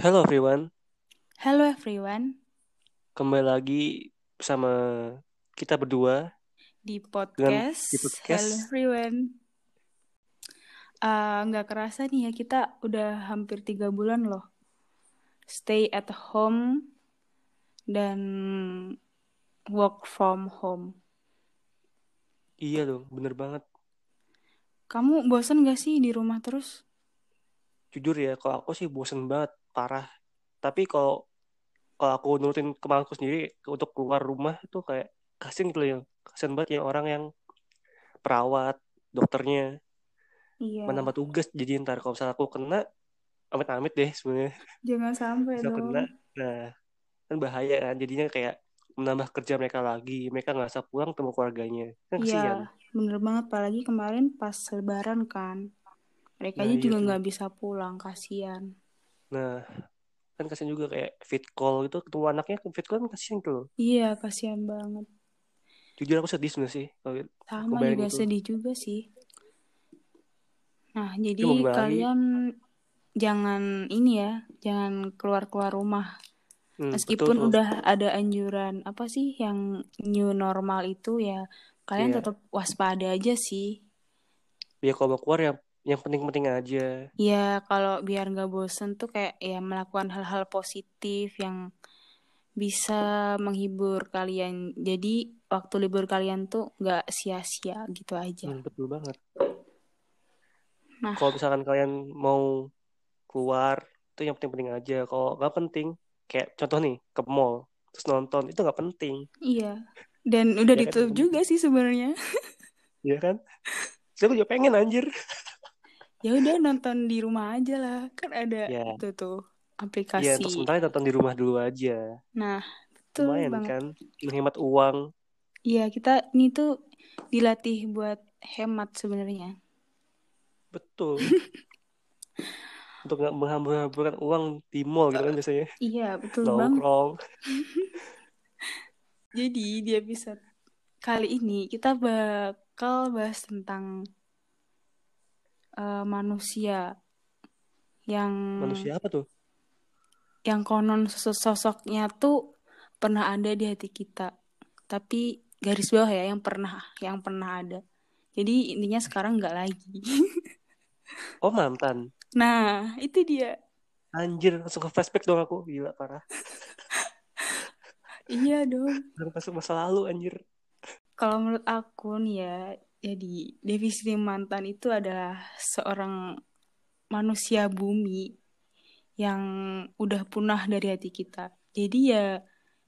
Hello everyone, Hello everyone kembali lagi bersama kita berdua di dengan podcast, di Hello podcast. everyone. Ah, nggak kerasa nih ya kita udah hampir tiga bulan loh stay at home dan work from home. Iya dong, bener banget. Kamu bosen gak sih di rumah terus? Jujur ya, kalau aku sih bosen banget, parah. Tapi kalau kalau aku nurutin kemauanku sendiri untuk keluar rumah itu kayak kasian gitu ya, kasian banget ya orang yang perawat, dokternya Iya, menambah tugas. Jadi ntar kalau misalnya aku kena, amit-amit deh sebenarnya jangan sampai bisa kena. dong. Nah, kan bahaya kan. Jadinya kayak menambah kerja mereka lagi. Mereka nggak bisa pulang ketemu keluarganya. Kan. Iya, bener banget. Apalagi kemarin pas lebaran kan. Mereka Nah, aja iya juga nggak bisa pulang, kasihan. Nah, kan kasihan juga kayak fit call itu ketemu anaknya fit call kan kasihan tuh. Iya, kasihan banget. Jujur aku sedih sebenarnya sih kalau aku Sama juga itu. sedih juga sih. Nah, jadi lagi? kalian jangan ini ya, jangan keluar-keluar rumah. Hmm, betul Meskipun tuh. udah ada anjuran apa sih yang new normal itu ya, kalian Iya. tetap waspada aja sih. Ya kalau mau keluar yang yang penting-penting aja. Ya, kalau biar nggak bosen tuh kayak ya melakukan hal-hal positif yang bisa menghibur kalian. Jadi waktu libur kalian tuh nggak sia-sia gitu aja. Hmm, betul banget. Nah, Kalau misalkan kalian mau keluar itu yang penting-penting aja. Kalau nggak penting, kayak contoh nih ke mall terus nonton itu nggak penting, iya. Dan udah ya kan? ditutup juga sih sebenarnya. Iya kan? Saya juga pengen anjir. Ya udah nonton di rumah aja lah. Kan ada Ya, itu tuh ya untuk aplikasi. sementara nonton di rumah dulu aja. Nah, betul Lumayan banget. kan, menghemat uang. Iya, kita ini tuh dilatih buat hemat sebenarnya. Betul. Untuk nggak menghambur-hamburkan uang di mall gitu kan biasanya. Iya, betul banget. Nongkrong. Jadi di episode kali ini kita bakal bahas tentang eh, manusia yang Manusia apa tuh? yang konon sos- sosoknya tuh pernah ada di hati kita. Tapi garis bawah ya yang pernah yang pernah ada. Jadi intinya sekarang nggak lagi. Oh mantan. Nah, itu dia. Anjir, langsung ke flashback dong aku. Gila, parah. Iya dong. Langsung masuk masa lalu, anjir. Kalau menurut aku nih ya, jadi definisi mantan itu adalah seorang manusia bumi yang udah punah dari hati kita. Jadi ya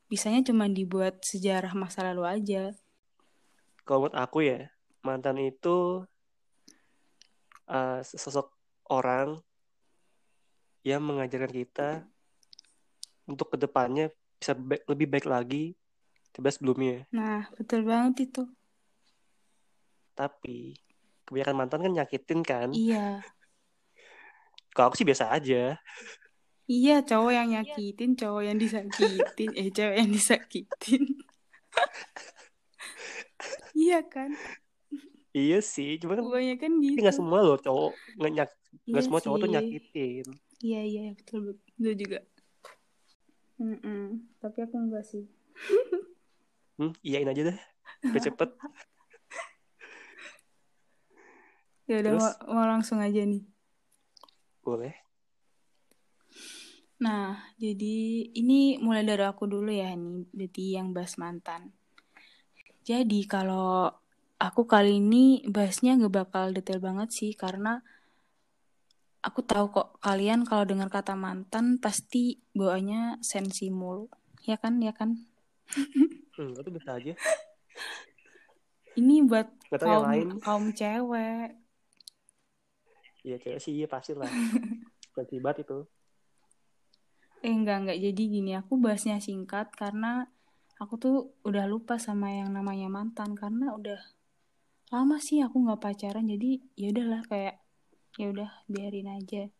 bisanya cuma dibuat sejarah masa lalu aja. Kalau menurut aku ya, mantan itu uh, sosok orang yang mengajarkan kita untuk ke depannya bisa baik- lebih baik lagi daripada sebelumnya. Nah, betul banget itu. Tapi kebanyakan mantan kan nyakitin kan. Iya. Kalau aku sih biasa aja. Iya, cowok yang nyakitin, cowok yang disakitin, eh cewek yang disakitin. Iya kan? Iya sih, cuma kan Kebanyakan gitu. nggak semua loh cowok nggak nyak, nggak Iya semua cowok tuh sih. nyakitin. Iya, iya, betul, betul juga. Mm-mm. Tapi aku enggak sih. Hmm, iyain aja deh, cepet. Ya udah Terus mau, mau langsung aja nih. boleh. Nah, jadi ini mulai dari aku dulu ya nih, berarti yang bahas mantan. Jadi kalau aku kali ini bahasnya nggak bakal detail banget sih, karena aku tahu kok kalian kalau dengar kata mantan pasti bawaannya sensi mulu. Ya kan, ya kan? Hmm, itu biasa aja. Ini buat kaum lain. kaum cewek. Iya cewek sih iya pasti lah. Tiba itu. Eh enggak enggak jadi gini aku bahasnya singkat karena aku tuh udah lupa sama yang namanya mantan karena udah lama sih aku nggak pacaran jadi ya udahlah kayak ya udah biarin aja.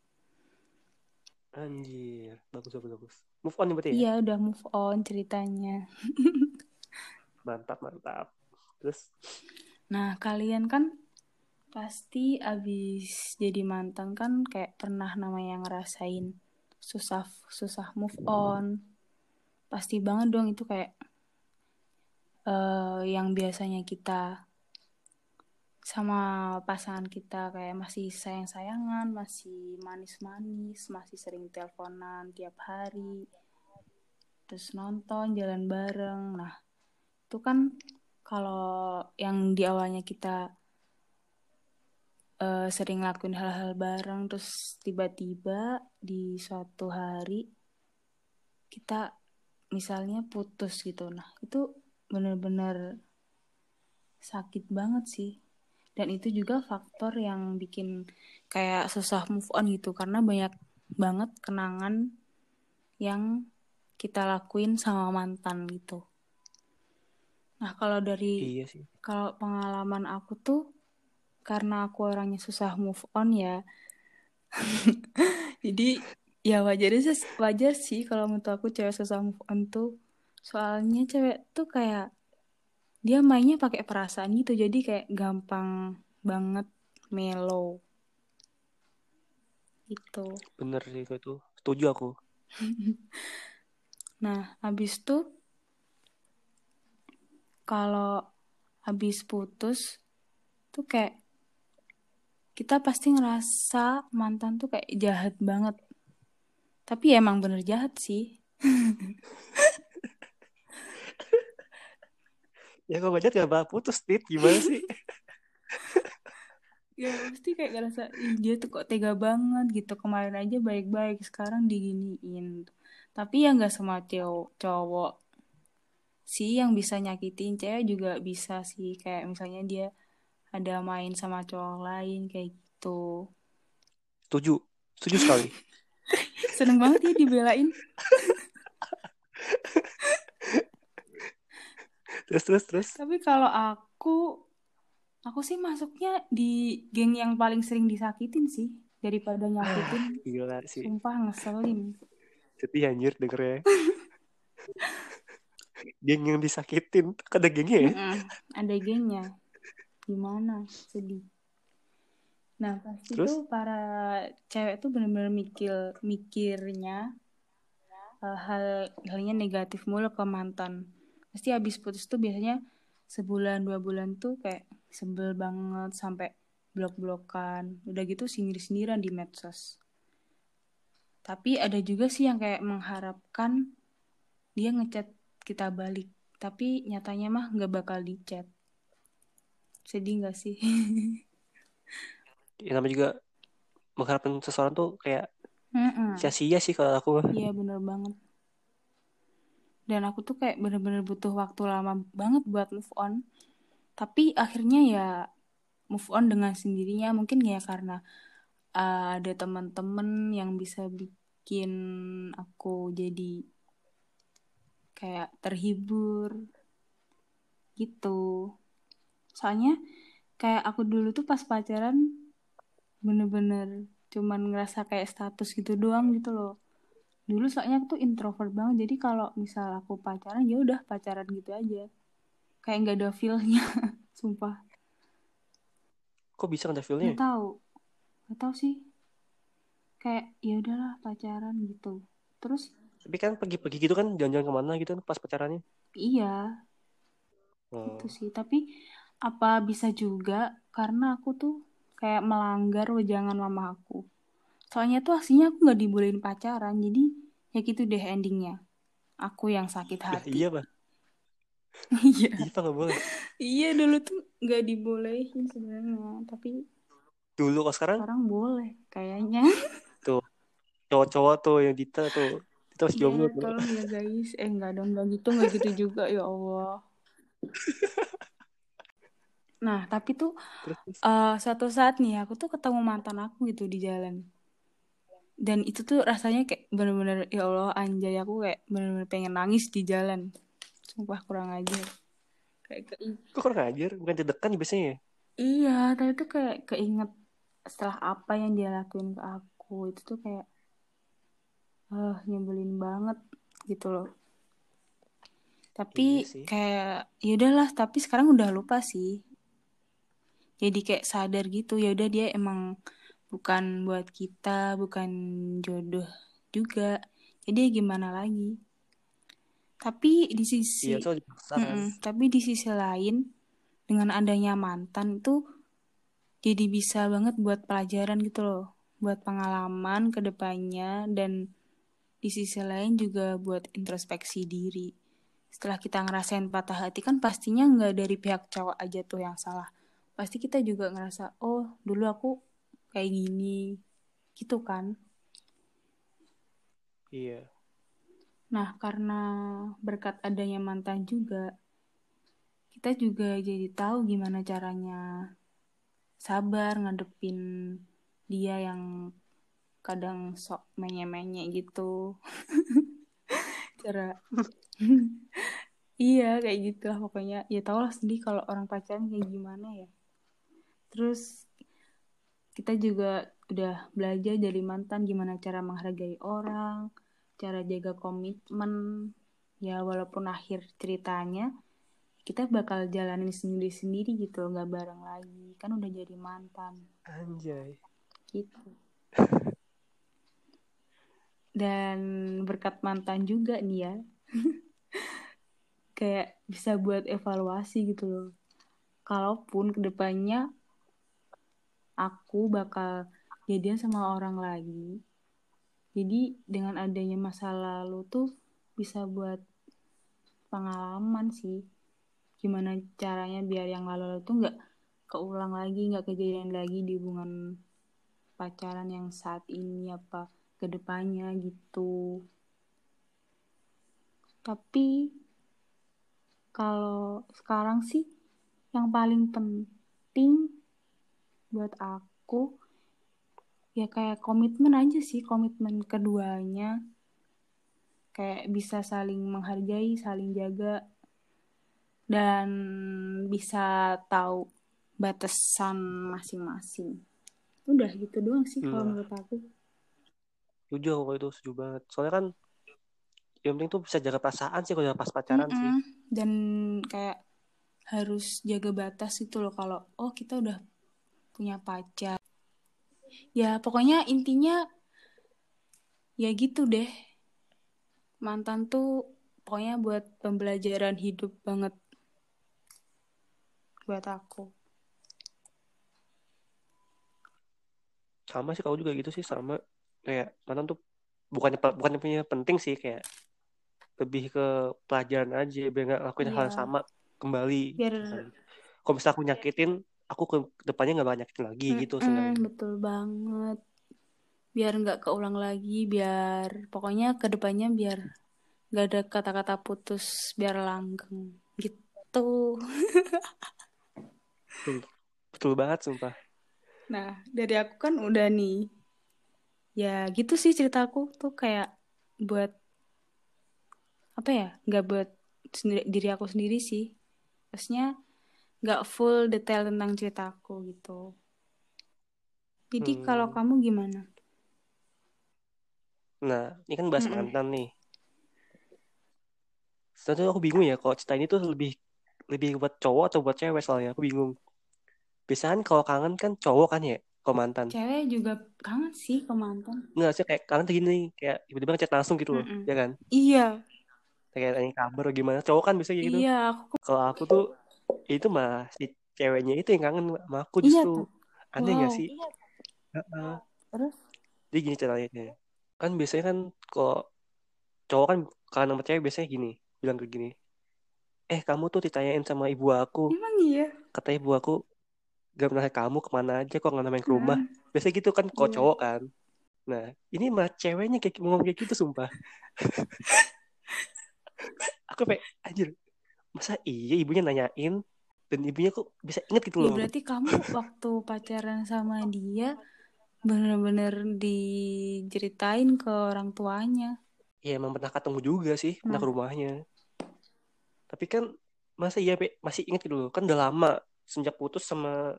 Anjir, bagus bagus bagus. Move on nih berarti ya? Iya udah move on ceritanya. Mantap mantap. Terus Nah kalian kan pasti abis jadi mantan kan kayak pernah namanya ngerasain susah susah move on pasti banget dong itu kayak uh, yang biasanya kita sama pasangan kita kayak masih sayang-sayangan, masih manis-manis, masih sering teleponan tiap hari, terus nonton, jalan bareng. Nah, itu kan kalau yang di awalnya kita uh, sering lakuin hal-hal bareng, terus tiba-tiba di suatu hari kita misalnya putus gitu. Nah, itu bener-bener sakit banget sih dan itu juga faktor yang bikin kayak susah move on gitu karena banyak banget kenangan yang kita lakuin sama mantan gitu. Nah kalau dari iya sih. kalau pengalaman aku tuh karena aku orangnya susah move on ya, jadi ya wajar sih wajar sih kalau menurut aku cewek susah move on tuh. Soalnya cewek tuh kayak dia mainnya pakai perasaan gitu jadi kayak gampang banget mellow. Itu bener sih itu setuju aku. Nah habis tuh kalau habis putus tuh kayak kita pasti ngerasa mantan tuh kayak jahat banget. Tapi ya emang bener jahat sih. Ya kalau jahat gak bakal putus tit. Gimana sih? Ya pasti kayak ngerasa Ih, dia tuh kok tega banget gitu. Kemarin aja baik-baik sekarang diginiin. Tapi ya nggak semua cowok cowok sih yang bisa nyakitin. Cewek juga bisa sih. Kayak misalnya dia ada main sama cowok lain kayak gitu. Setuju. Setuju sekali. Seneng banget ya dibelain. Terus terus terus. Tapi kalau aku aku sih masuknya di geng yang paling sering disakitin sih daripada nyakitin. ah, gila sih. Sumpah ngeselin. Sedih anjir denger ya. Geng yang disakitin. Ada gengnya ya? Mm ada gengnya gimana? Sedih. Nah pasti Terus? tuh para cewek tuh benar-benar mikir mikirnya uh, hal halnya negatif mulu ke mantan. Pasti habis putus tuh biasanya sebulan dua bulan tuh kayak sebel banget sampai blok-blokan. Udah gitu sindir-sindiran di medsos. Tapi ada juga sih yang kayak mengharapkan dia ngechat kita balik. Tapi nyatanya mah nggak bakal dicat sedih nggak sih? Ya namanya juga mengharapkan seseorang tuh kayak sia-sia sih kalau aku. Iya bener banget. Dan aku tuh kayak bener-bener butuh waktu lama banget buat move on. Tapi akhirnya ya move on dengan sendirinya. Mungkin ya karena uh, ada teman-teman yang bisa bikin aku jadi kayak terhibur. Gitu soalnya kayak aku dulu tuh pas pacaran bener-bener cuman ngerasa kayak status gitu doang gitu loh. Dulu soalnya aku tuh introvert banget jadi kalau misal aku pacaran ya udah pacaran gitu aja. Kayak nggak ada feelnya sumpah. Kok bisa nggak ada feelnya? Nggak tahu. Nggak tahu sih. Kayak ya udahlah pacaran gitu. Terus tapi kan pergi-pergi gitu kan jalan-jalan ke mana gitu kan pas pacarannya? Iya. Oh. itu sih. Tapi apa bisa juga karena aku tuh kayak melanggar wejangan mama aku. Soalnya tuh aslinya aku nggak dibolehin pacaran jadi ya gitu deh endingnya. Aku yang sakit hati. iya pak. Iya. Iya nggak boleh. Iya dulu tuh nggak dibolehin sebenarnya tapi dulu kok sekarang? sekarang boleh kayaknya. Tuh cowok-cowok tuh yang Dita tuh Dita harus jomblo tuh. tolong ya guys. Eh nggak dong nggak gitu nggak gitu juga ya Allah Nah, tapi tuh uh, suatu saat nih aku tuh ketemu mantan aku gitu di jalan. Dan itu tuh rasanya kayak bener-bener ya Allah anjay aku kayak bener-bener pengen nangis di jalan. Sumpah kurang ajar. Kayak ke kok kurang ajar? Bukan terdekan biasanya ya? Iya tapi tuh kayak keinget setelah apa yang dia lakuin ke aku. Itu tuh kayak uh, nyebelin banget gitu loh. Tapi iya kayak ya udahlah tapi sekarang udah lupa sih jadi kayak sadar gitu ya udah dia emang bukan buat kita bukan jodoh juga. Jadi ya gimana lagi? Tapi di sisi iya Mm-mm. tapi di sisi lain dengan adanya mantan itu jadi bisa banget buat pelajaran gitu loh. Buat pengalaman ke depannya dan di sisi lain juga buat introspeksi diri. Setelah kita ngerasain patah hati kan pastinya nggak dari pihak cowok aja tuh yang salah pasti kita juga ngerasa oh dulu aku kayak gini gitu kan. Iya. Nah karena berkat adanya mantan juga kita juga jadi tahu gimana caranya sabar ngadepin dia yang kadang sok menye-menye gitu. Cara iya kayak gitu lah pokoknya. Ya tau lah sendiri kalau orang pacaran kayak gimana ya terus kita juga udah belajar dari mantan gimana cara menghargai orang cara jaga komitmen. Ya walaupun akhir ceritanya kita bakal jalanin sendiri-sendiri gitu nggak bareng lagi. Kan udah jadi mantan. Anjay. Gitu. Dan berkat mantan juga nih ya. Kayak bisa buat evaluasi gitu loh. Kalaupun ke depannya aku bakal jadian sama orang lagi. Jadi dengan adanya masa lalu tuh bisa buat pengalaman sih. Gimana caranya biar yang lalu-lalu tuh nggak keulang lagi nggak kejadian lagi di hubungan pacaran yang saat ini apa ke depannya gitu. Tapi kalau sekarang sih yang paling penting buat aku ya kayak komitmen aja sih komitmen keduanya. Kayak bisa saling menghargai saling jaga dan bisa tahu batasan masing-masing. Udah gitu doang sih kalau Nah. menurut aku. Setuju aku kalau itu setuju banget. Soalnya kan yang penting tuh bisa jaga perasaan sih kalau pas pacaran sih. Mm-mm. dan kayak harus jaga batas gitu loh kalau oh kita udah punya pacar. Ya pokoknya intinya ya gitu deh. Mantan tuh pokoknya buat pembelajaran hidup banget. Buat aku. Sama sih kalau juga gitu sih sama. Kayak mantan tuh bukannya bukannya punya penting sih kayak lebih ke pelajaran aja biar nggak lakuin hal yang Iya. sama kembali. Biar kalau misalnya aku nyakitin aku ke depannya nggak banyak lagi gitu Mm-mm, sebenarnya. betul banget. Biar nggak keulang lagi biar pokoknya ke depannya biar nggak ada kata-kata putus biar langgeng gitu. Betul, betul banget sumpah. Nah dari aku kan udah nih ya gitu sih ceritaku tuh kayak buat apa ya nggak buat sendiri, diri aku sendiri sih. Maksudnya nggak full detail tentang ceritaku gitu. Jadi Hmm. kalau kamu gimana? Nah ini kan bahas Mm-mm. mantan nih. Sebenarnya aku bingung ya kalau cerita ini tuh lebih lebih buat cowok atau buat cewek soalnya aku bingung. Biasanya kalau kangen kan cowok kan ya kalau mantan. Cewek juga kangen sih ke mantan. Nggak sih kayak kangen tuh gini kayak tiba-tiba ngechat langsung gitu loh ya kan? Iya. Kayak tanya kabar gimana cowok kan biasanya gitu. Iya aku kalau aku tuh itu mah si ceweknya itu yang kangen sama aku Iya justru tuh. aneh Wow. sih Heeh. terus jadi gini ceritanya kan biasanya kan kalau cowok kan kangen sama cewek biasanya gini bilang kayak gini eh kamu tuh ditanyain sama ibu aku emang iya kata ibu aku gak pernah kamu ke mana aja kok nggak main ke rumah Mm-mm. biasanya gitu kan kok Iya. cowok kan nah ini mah ceweknya kayak ngomong kayak gitu sumpah aku kayak anjir masa iya ibunya nanyain? Dan ibunya kok bisa inget gitu ya loh. berarti kamu waktu pacaran sama dia bener-bener diceritain ke orang tuanya? Ya emang pernah ketemu juga sih pernah Nah. ke rumahnya. Tapi kan masa iya Pe, masih inget gitu loh. Kan udah lama sejak putus sama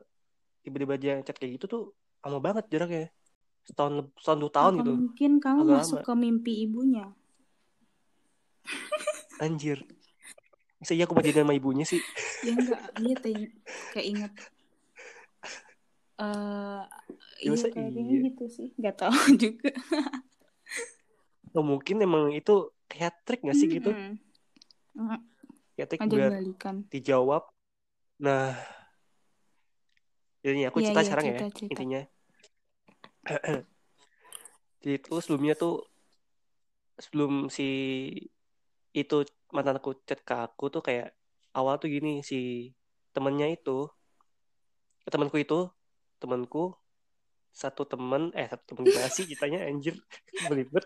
tiba-tiba dia chat kayak gitu tuh lama banget jaraknya. Setahun setahun dua tahun apa gitu. mungkin kamu Agak masuk lama. ke mimpi ibunya? Anjir masa iya aku mau jadi sama ibunya sih. Ya enggak. Ting- kayak inget eh Ya, iya kayaknya iya? gitu sih. Nggak tahu juga. Atau mungkin emang itu kayak trik gak sih gitu. Mm, kayak trik Ngajak biar balikan. dijawab. Nah. Ini aku Iya, cerita iya, sekarang ya cerita, cerita. intinya. Jadi itu sebelumnya tuh sebelum si itu mantan aku chat ke aku tuh kayak awal tuh gini si temennya itu temanku itu temanku satu temen eh satu temen gimana sih ceritanya anjir belibet.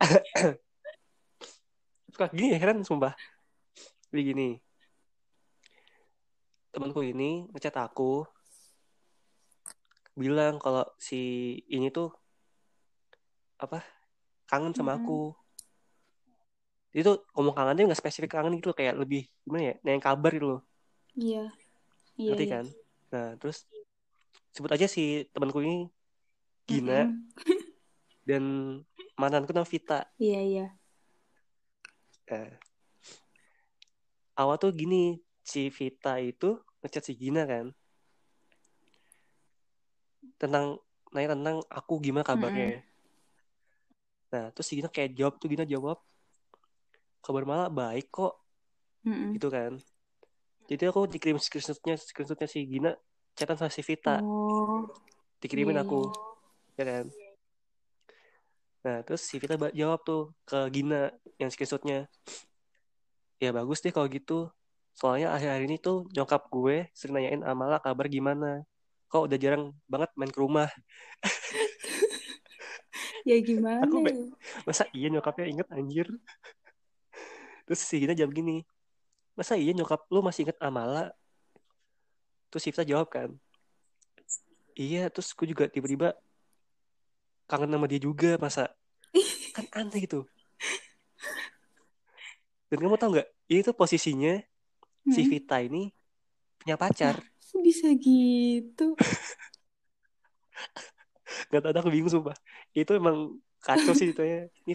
Suka gini ya heran sumpah. Jadi gini temanku ini ngechat aku bilang kalau si ini tuh apa kangen sama aku itu ngomong kangen tuh nggak spesifik kangen gitu kayak lebih gimana ya nanya kabar gitu loh. Iya, iya, ngerti iya. kan? Nah terus sebut aja si temanku ini Gina. Mm-mm. dan mantanku namanya Vita. Iya, iya. Nah, awal tuh gini si Vita itu ngechat si Gina kan. Tentang nanya tentang aku gimana kabarnya. Nah terus si Gina kayak jawab tuh Gina jawab kabar malah baik kok. Mm-mm. gitu kan. Jadi aku dikirim screenshotnya screenshotnya si Gina chatan sama si Vita. Oh, dikirimin iya, aku ya kan? Nah terus si Vita jawab tuh ke Gina yang screenshotnya. Ya bagus deh kalau gitu. Soalnya akhir-akhir ini tuh nyokap gue sering nanyain Amala kabar gimana. Kok udah jarang banget main ke rumah. Ya gimana Aku ya? masa iya nyokapnya inget anjir terus si Gina jawab gini masa iya nyokap lu masih inget Amala? Terus si Vita jawab kan iya terus gue juga tiba-tiba kangen sama dia juga masa kan aneh gitu. Dan kamu tau nggak ini tuh posisinya si Mm-mm. Vita ini punya pacar. Bisa gitu? nggak tahu aku bingung sumpah. Itu emang kacau sih ceritanya. Ini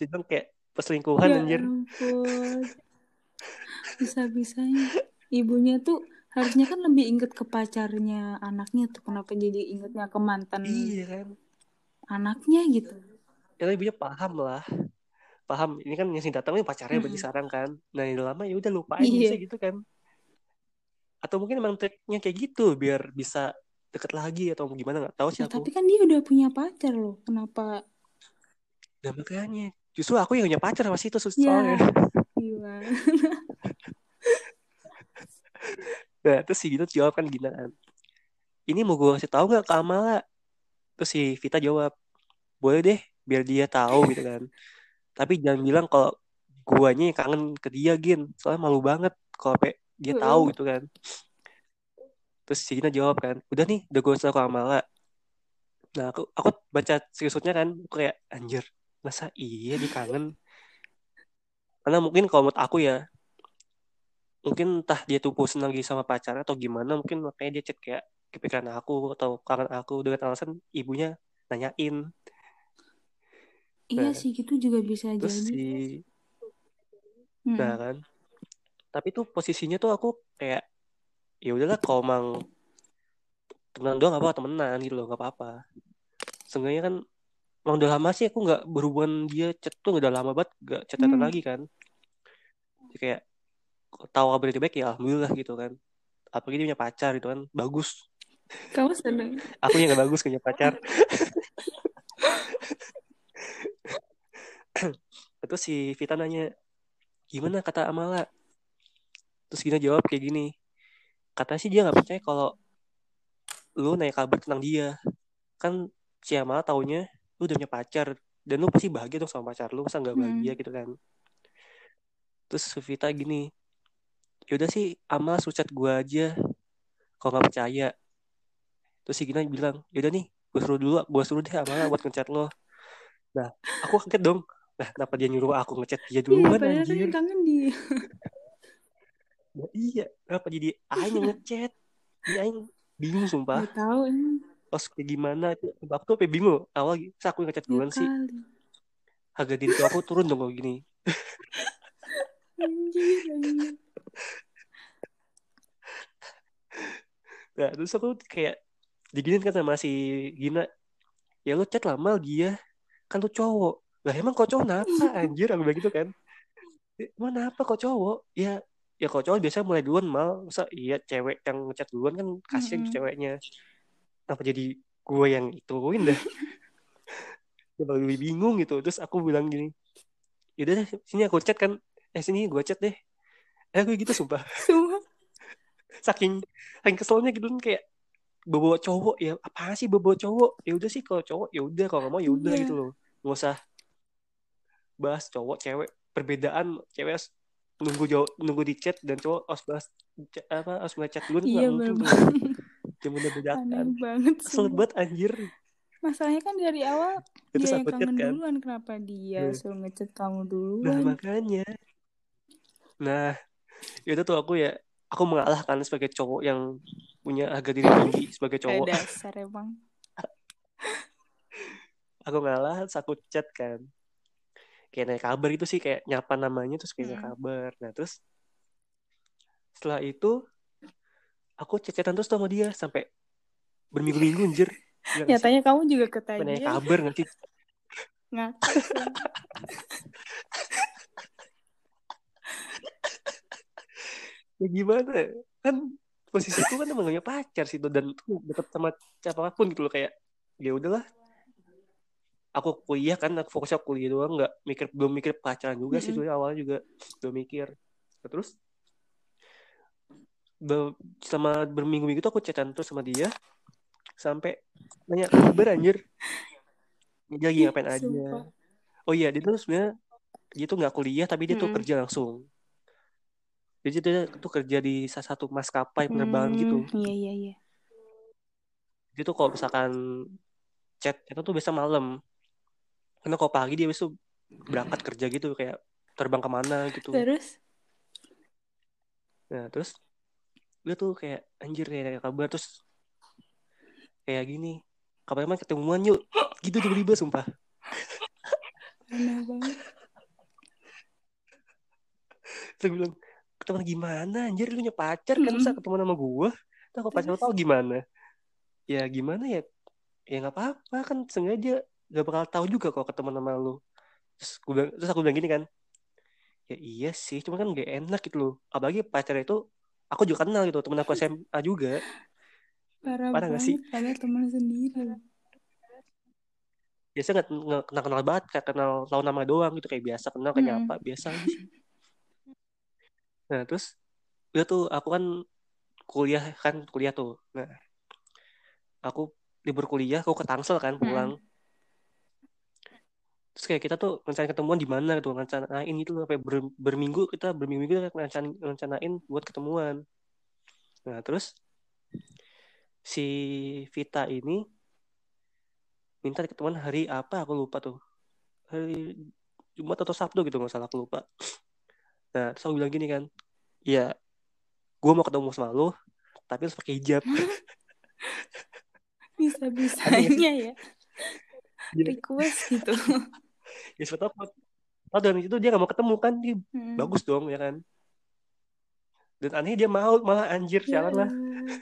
tentang kayak perselingkuhan Ya anjir ampun. Bisa-bisanya. Ibunya tuh harusnya kan lebih inget ke pacarnya anaknya tuh. Kenapa jadi ingetnya ke mantan iya kan anaknya gitu? ya ibunya paham lah paham ini kan yang sing datang ini pacarnya Mm-mm. sekarang kan nah yang lama ya udah lupain Iya. biasa gitu kan atau mungkin emang triknya kayak gitu biar bisa deket lagi atau gimana nggak tahu sih Ya, aku tapi kan dia udah punya pacar loh. Kenapa? dan makanya justru aku yang punya pacar sama situ sus- Ya, soalnya. gimana? nah terus si Gina jawab kan Gina kan ini mau gue kasih tahu nggak ke Amala? Terus si Vita jawab boleh deh biar dia tahu gitu kan. Tapi jangan bilang kalau guanya yang kangen ke dia Gin. Soalnya malu banget kalau dia tahu gitu kan. Terus si Gina jawab kan udah nih udah gue kasih tahu ke Amala. Nah aku aku baca screenshotnya kan aku kayak anjir masa iya dia kangen karena mungkin kalau menurut aku ya mungkin entah dia tuh bosan lagi sama pacarnya atau gimana mungkin makanya dia chat kayak kepikiran aku atau kangen aku dengan alasan ibunya nanyain Iya Nah, sih gitu juga bisa terus jadi. si Mm-mm. nah kan tapi tuh posisinya tuh aku kayak ya udahlah kalau emang temenan doang apa temenan gitu loh nggak apa-apa seenggaknya kan emang udah lama sih aku nggak berhubungan dia chat tuh udah lama banget nggak chatan Hmm. lagi kan. Jadi kayak tahu kabar dia baik ya alhamdulillah gitu kan. Apalagi dia punya pacar gitu kan bagus. Kamu seneng? aku yang gak bagus punya pacar. Terus si Vita nanya gimana kata Amala? Terus Gina jawab kayak gini katanya sih dia nggak percaya kalau lu nanya kabar tentang dia. Kan si Amala taunya lu udah punya pacar dan lu pasti bahagia dong sama pacar lu masa nggak bahagia Hmm. gitu kan. Terus si Vita gini yaudah sih Amala suruh chat gue aja kalau nggak percaya. Terus si Gina bilang yaudah nih gue suruh dulu gue suruh deh Amala buat ngechat lo. Nah aku kaget dong. Nah kenapa dia nyuruh aku ngechat dia Iya, duluan padahal kan anjir? kangen dia. Nah, iya kenapa jadi Aing ngechat? Ini Aing bingung sumpah. Gak tahu emang. Pas kayak gimana itu aku tuh sampai bingung awal saya aku yang Ya duluan sih. Harga diri tuh aku turun dong kalau gini. Anjir, anjir. nah terus aku kayak diginin kan sama si Gina. Ya lu chat lama dia kan lu cowok. Lah emang kok cowok kenapa? Anjir aku bilang gitu kan. Emang kenapa kok cowok? Ya ya kok cowok biasa mulai duluan mal. Masa iya cewek yang ngechat duluan kan kasihan Mm-mm. ceweknya kenapa jadi gue yang ituin dah? Malah lebih bingung gitu. Terus aku bilang gini yaudah deh sini aku chat kan. Eh sini gue chat deh. Eh gue gitu sumpah. Saking saking keselnya gitu kan kayak bawa cowok. Ya apa sih bawa cowok? Ya udah sih kalau cowok ya udah. Kalau nggak mau ya udah Iya. gitu loh. Nggak usah bahas cowok cewek. Perbedaan cewek harus nunggu jauh nunggu di chat dan cowok harus bahas apa harus mulai chat dulu nggak Iya mungkin bedakan Aneh banget kesel banget anjir Masalahnya kan dari awal terus dia yang kangen kan duluan. Kenapa dia Nah. suruh ngechat kamu nah duluan? makanya nah itu tuh aku ya aku mengalah kan sebagai cowok yang punya harga diri tinggi sebagai Eh cowok dasar emang. aku ngalah terus aku chat kan kayak nanya kabar itu sih kayak nyapa namanya terus kayak nanya Mm. kabar nah terus setelah itu aku chat-chatan terus sama dia sampai berminggu-minggu anjir sih? Nyatanya kamu juga nanya ketagihan. kabar nggak sih Ngakak sih. ya gimana kan posisiku kan emang punya pacar sih tuh dan tuh deket sama siapa pun gitu loh kayak ya udahlah aku kuliah kan aku fokusnya kuliah doang nggak mikir belum mikir pacaran juga sih Mm-mm. sebenarnya awalnya juga belum mikir terus be- sama berminggu-minggu tuh aku chatan terus sama dia sampai nanya kabar anjir dia lagi ngapain aja Sumpah. oh iya dia tuh sebenarnya dia tuh nggak kuliah tapi dia tuh Mm-mm. kerja langsung jadi dia tuh kerja di salah satu maskapai penerbangan gitu Hmm, iya iya iya. dia tuh kalau misalkan chat itu tuh biasa malam karena kalau pagi dia besok berangkat kerja gitu kayak terbang ke mana gitu Terus? nah terus dia tuh kayak anjir kayak kabar terus kayak gini kabarnya mah ketemuan yuk. Gitu tiba-tiba sumpah. Aneh banget. terus gue bilang ketemuan gimana anjir? Lu punya pacar kan masa Mm-mm. ketemuan sama gua. Nah, kalau pacar lu Terus? tahu gimana? Ya gimana ya? Ya nggak apa-apa kan sengaja. Gak bakal tahu juga kalau ketemu sama lu. Terus gue bilang, terus aku bilang gini kan ya iya sih cuma kan gak enak gitu loh. Apalagi pacar itu aku juga kenal gitu temen aku SMA juga Parah, Parah nggak sih? Padahal teman sendiri. biasa nggak kenal kenal banget kayak kenal tahu nama doang gitu kayak biasa kenal kayak Mm-mm. apa biasa sih nah terus udah tuh aku kan kuliah kan kuliah tuh nah aku libur kuliah aku ke Tangsel kan pulang terus kayak kita tuh rencana ketemuan di mana gitu rencanain itu loh, sampai ber- berminggu kita berminggu kita rencanain, rencanain buat ketemuan nah terus si Vita ini minta ketemuan hari apa aku lupa tuh hari Jumat atau Sabtu gitu nggak salah aku lupa nah terus aku bilang gini kan ya gue mau ketemu sama lo tapi harus pakai hijab Bisa-bisanya ya. Iya. Request gitu. Ya siapa tahu oh, dan itu dia gak mau ketemu kan dia Hmm. bagus dong ya kan? Dan aneh dia mau malah anjir jalan lah. Allah.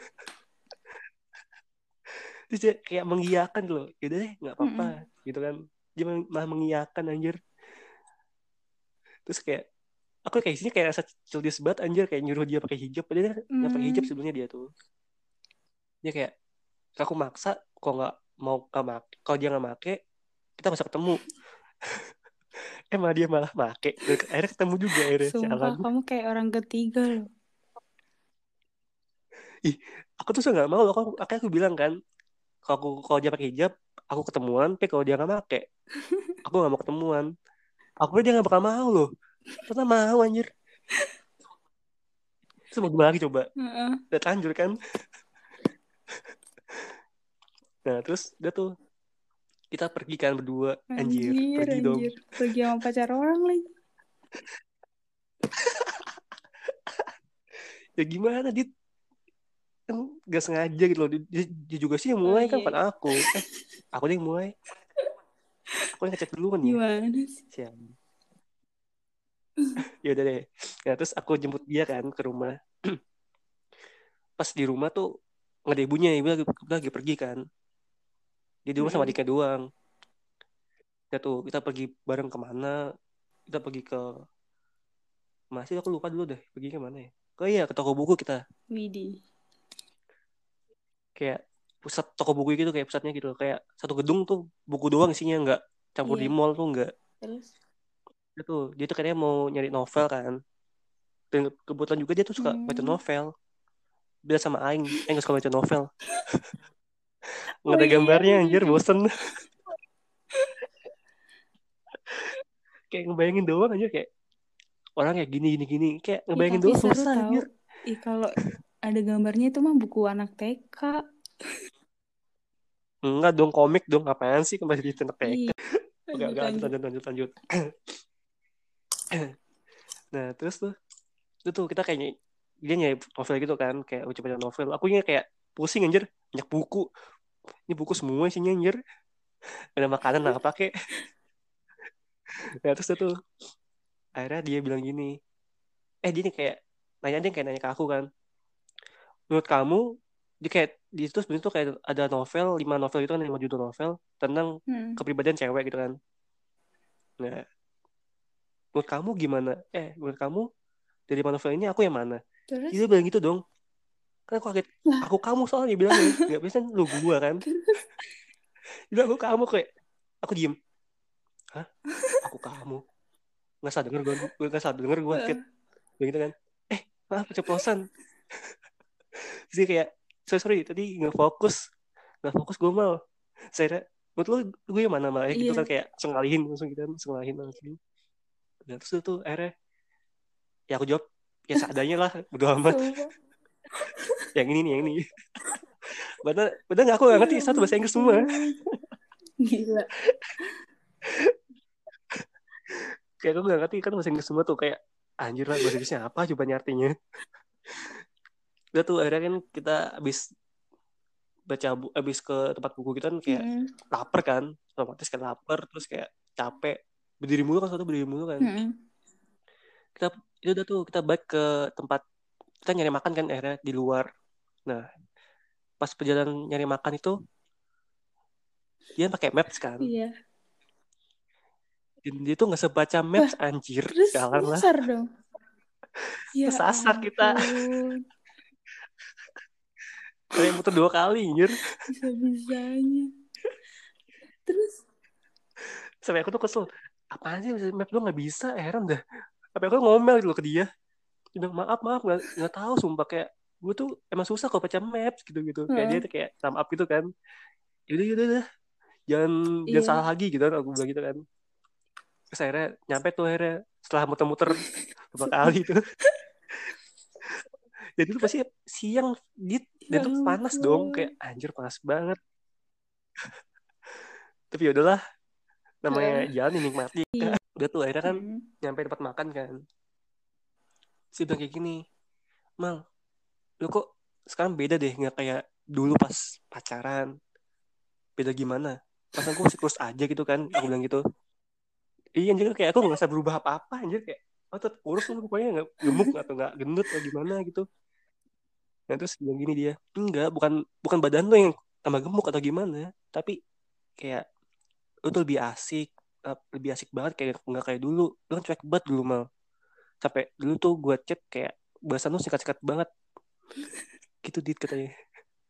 terus dia kayak mengiyakan loh yaudah deh nggak apa-apa gitu kan. Dia malah mengiyakan anjir. Terus kayak aku kayak sini kayak rasa childish banget anjir. Kayak nyuruh dia pakai hijab. Padahal dia nggak pakai hijab Hmm. sebelumnya dia tuh. Dia kayak aku maksa kok nggak mau make kalau dia nggak make kita usah ketemu eh malah dia malah make. Akhirnya ketemu juga akhirnya Sumpah sialan kamu kayak orang ketiga loh. aku tuh nggak mau. Aku akhirnya aku bilang kan kalau aku kalau dia pakai hijab aku ketemuan tapi kalau dia nggak make aku nggak mau ketemuan. Aku dia nggak bakal mau loh. Ternyata mau anjir. Terus mau gimana lagi coba? Heeh. udah lanjut kan? Nah terus udah tuh kita pergi kan berdua. Anjir, Anjir, pergi dong. anjir. Pergi sama pacar orang lagi. ya gimana dia kan gak sengaja gitu loh. Dia, juga sih yang mulai Oh, kan iya, bukan aku. Eh aku yang mulai. Aku yang ngechat duluan ya Gimana sih? siang. Ya udah deh. Nah terus aku jemput dia kan ke rumah. Pas di rumah tuh nggak ada ibunya. Ibu lagi, lagi pergi kan dia di rumah sama adiknya doang. Ya tuh kita pergi bareng ke mana? Kita pergi ke masih aku lupa dulu deh pergi ke mana ya? Oh iya ke toko buku kita. Widih. kayak pusat toko buku gitu kayak pusatnya gitu. Kayak satu gedung tuh buku doang isinya nggak campur Iya. di mall tuh nggak. Terus? itu dia tuh kayaknya mau nyari novel kan. Dan kebetulan juga dia tuh suka Hmm. baca novel. Beda sama Aing Aing gak suka baca novel nggak Oh ada iya, gambarnya iya, anjir iya. bosen kayak ngebayangin doang aja kayak orang kayak gini gini gini kayak ngebayangin tapi doang susah anjir Ih, kalau ada gambarnya itu mah buku anak TK. enggak dong komik dong apaan sih kembali di TK Iya. Oke, Lanjut, lanjut, lanjut. lanjut, nah, terus tuh, itu tuh kita kayak ny- dia nyari novel gitu kan, kayak baca novel. Aku kayak pusing anjir, banyak buku. Ini buku semua isinya anjir. Ada makanan apa kek. Nah, terus tuh, akhirnya dia bilang gini, eh dia nih kayak, nanya dia kayak nanya ke aku kan, menurut kamu, dia kayak, di situ sebenarnya tuh kayak ada novel, lima novel itu kan, lima judul novel, tentang Hmm. kepribadian cewek gitu kan. Nah, menurut kamu gimana? Eh, menurut kamu dari lima novel ini aku yang mana? Terus? Dia bilang gitu dong. Kan aku kaget. Aku kamu soalnya bilangnya. Gak biasa lu gua kan. Bilang aku kamu kayak. Aku diem. Hah? Aku kamu. Gak sadar denger gue. Gue gak sadar denger gue. Kayak gitu kan. Eh, maaf keceplosan. Dia kayak, sorry, sorry, tadi gak fokus. Gak fokus gue mal. Saya kira, menurut lu gue yang mana malah gitu Iya. kan kayak langsung ngalihin langsung gitu kan langsung ngalihin langsung nah, terus itu tuh akhirnya ya aku jawab ya seadanya lah bodo amat. Yang ini nih yang ini. Padahal padahal aku nggak ngerti. Satu bahasa Inggris semua. Gila. kayak aku nggak ngerti kan bahasa Inggris semua tuh kayak anjir lah bahasa Inggrisnya apa coba artinya? Udah tuh akhirnya kan kita habis baca bu habis ke tempat buku kita kan kayak Hmm. lapar kan. Otomatis kan lapar terus kayak capek. Berdiri mulu kan satu berdiri mulu kan. Hmm. kita itu udah tuh kita balik ke tempat kita nyari makan kan akhirnya di luar. Nah pas perjalanan nyari makan itu dia pakai maps kan. Iya. dan dia tuh nggak sebaca maps anjir. Terus jalan lah. dong. Ya Kesasar kita. kayak muter dua kali anjir. Bisa-bisanya. Terus? Sampai aku tuh kesel. Apaan sih map lu nggak bisa heran dah. Sampai aku ngomel gitu loh ke dia dia bilang maaf maaf nggak nggak tahu sumpah kayak gue tuh emang susah kalau baca maps gitu gitu kayak dia Heeh. tuh kayak thumb up gitu kan. Yaudah yaudah yaudah. Jangan Iya. jangan salah lagi gitu kan aku bilang gitu kan. Terus akhirnya nyampe tuh akhirnya setelah muter-muter beberapa kali itu. Jadi itu pasti siang dit dan tuh panas dong kayak anjir panas banget. Tapi ya udahlah namanya jalan dinikmati. Iya. udah tuh akhirnya kan Hmm. nyampe tempat makan kan si bilang kayak gini mal lu kok sekarang beda deh nggak kayak dulu pas pacaran. Beda gimana? Pas aku masih kurus aja gitu kan aku bilang gitu. Iya anjir kayak aku nggak usah berubah apa-apa anjir kayak oh tetap kurus lu pokoknya nggak gemuk atau nggak gendut atau gimana gitu. Nah terus bilang gini dia enggak bukan bukan badan lu yang tambah gemuk atau gimana tapi kayak lu tuh lebih asik lebih asik banget kayak nggak kayak dulu. Lu kan cuek banget dulu mal sampai dulu tuh gue chat kayak bahasan lu singkat-singkat banget. Gitu dit katanya.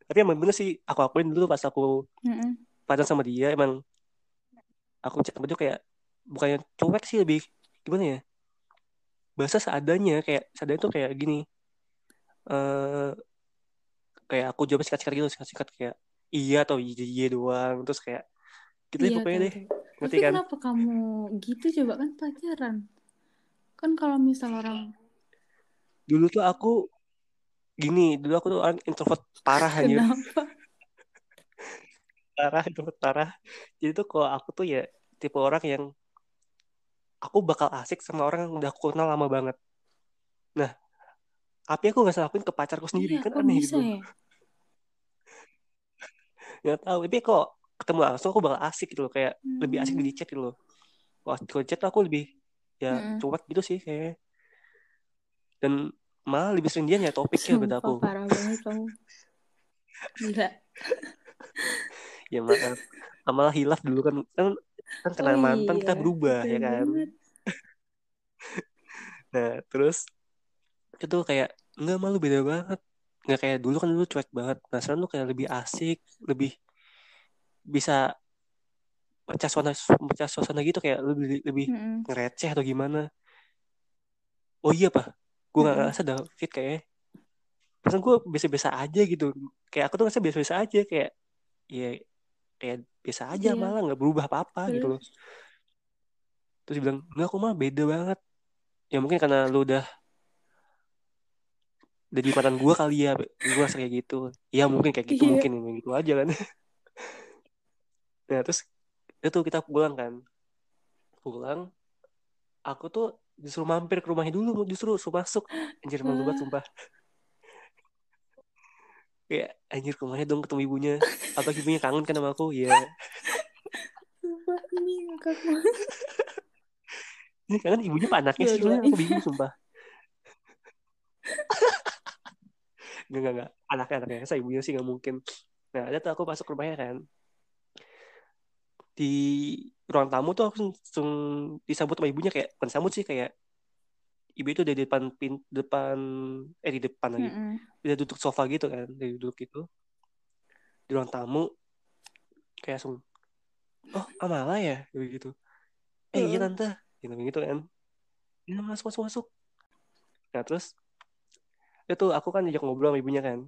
Tapi emang bener sih aku akuin dulu pas aku Mm-mm. pacaran sama dia emang aku chat sama dia kayak bukannya cuek sih lebih gimana ya? Bahasa seadanya kayak seadanya tuh kayak gini. Eh kayak aku jawab singkat-singkat gitu singkat-singkat kayak iya atau iya, iya doang. Terus kayak gitu deh Iya, pokoknya tahu, deh. Tapi kan? kenapa kamu gitu coba? Kan pacaran? Kan kalau misal orang dulu tuh aku gini dulu aku tuh orang introvert parah anjir kenapa? parah introvert parah jadi tuh kalau aku tuh ya tipe orang yang aku bakal asik sama orang yang udah aku kenal lama banget nah tapi aku nggak lakuin ke pacarku sendiri Iya, kan aneh gitu ya? nggak tahu tapi kok ketemu langsung aku bakal asik gitu loh kayak lebih asik Hmm. di chat gitu loh kalau chat aku lebih ya Mm-mm. cuek gitu sih kayak dan malah lebih sering dia nyari topiknya daripada Sumpah aku parah banget kamu. Gila. ya maaf malah hilaf dulu kan kan kan kena Oh mantan kita iya, berubah betul ya kan banget. nah terus itu kayak enggak malu beda banget nggak kayak dulu kan dulu cuek banget nah sekarang tuh kayak lebih asik lebih bisa pecah suasana pecah suasana gitu kayak lebih lebih Mm-mm. ngereceh atau gimana. Oh iya pak. Gue nggak Mm-mm. ngerasa David kayak perasaan gue biasa-biasa aja gitu. Kayak aku tuh ngerasa biasa-biasa aja kayak ya kayak biasa aja Iya. malah nggak berubah apa-apa gitu loh. Terus, dia bilang enggak aku mah beda banget. Ya mungkin karena lu udah udah di mantan gue kali ya gue rasa kayak gitu. Ya mungkin kayak gitu Iya. mungkin gitu aja kan. Nah terus itu kita pulang kan pulang aku tuh disuruh mampir ke rumahnya dulu justru suruh masuk anjir malu banget sumpah kayak anjir ke rumahnya dong ketemu ibunya apa ibunya kangen kan sama aku ya Sumpah ini ngakak banget. ini kangen ibunya apa anaknya sih aku bingung sumpah Enggak, enggak, enggak. Anaknya, anaknya. Saya ibunya sih nggak mungkin. Nah, ada tuh aku masuk ke rumahnya kan. Di ruang tamu tuh aku langsung disambut sama ibunya kayak, bukan sambut sih kayak ibu itu udah di depan pin depan eh di depan lagi. Mm-mm. udah duduk sofa gitu kan udah duduk gitu. Di ruang tamu kayak langsung oh Amala ya? Gitu. Eh iya tante. Gitu gitu kan. Ini masuk masuk masuk. Nah terus itu aku kan ajak ngobrol sama ibunya kan.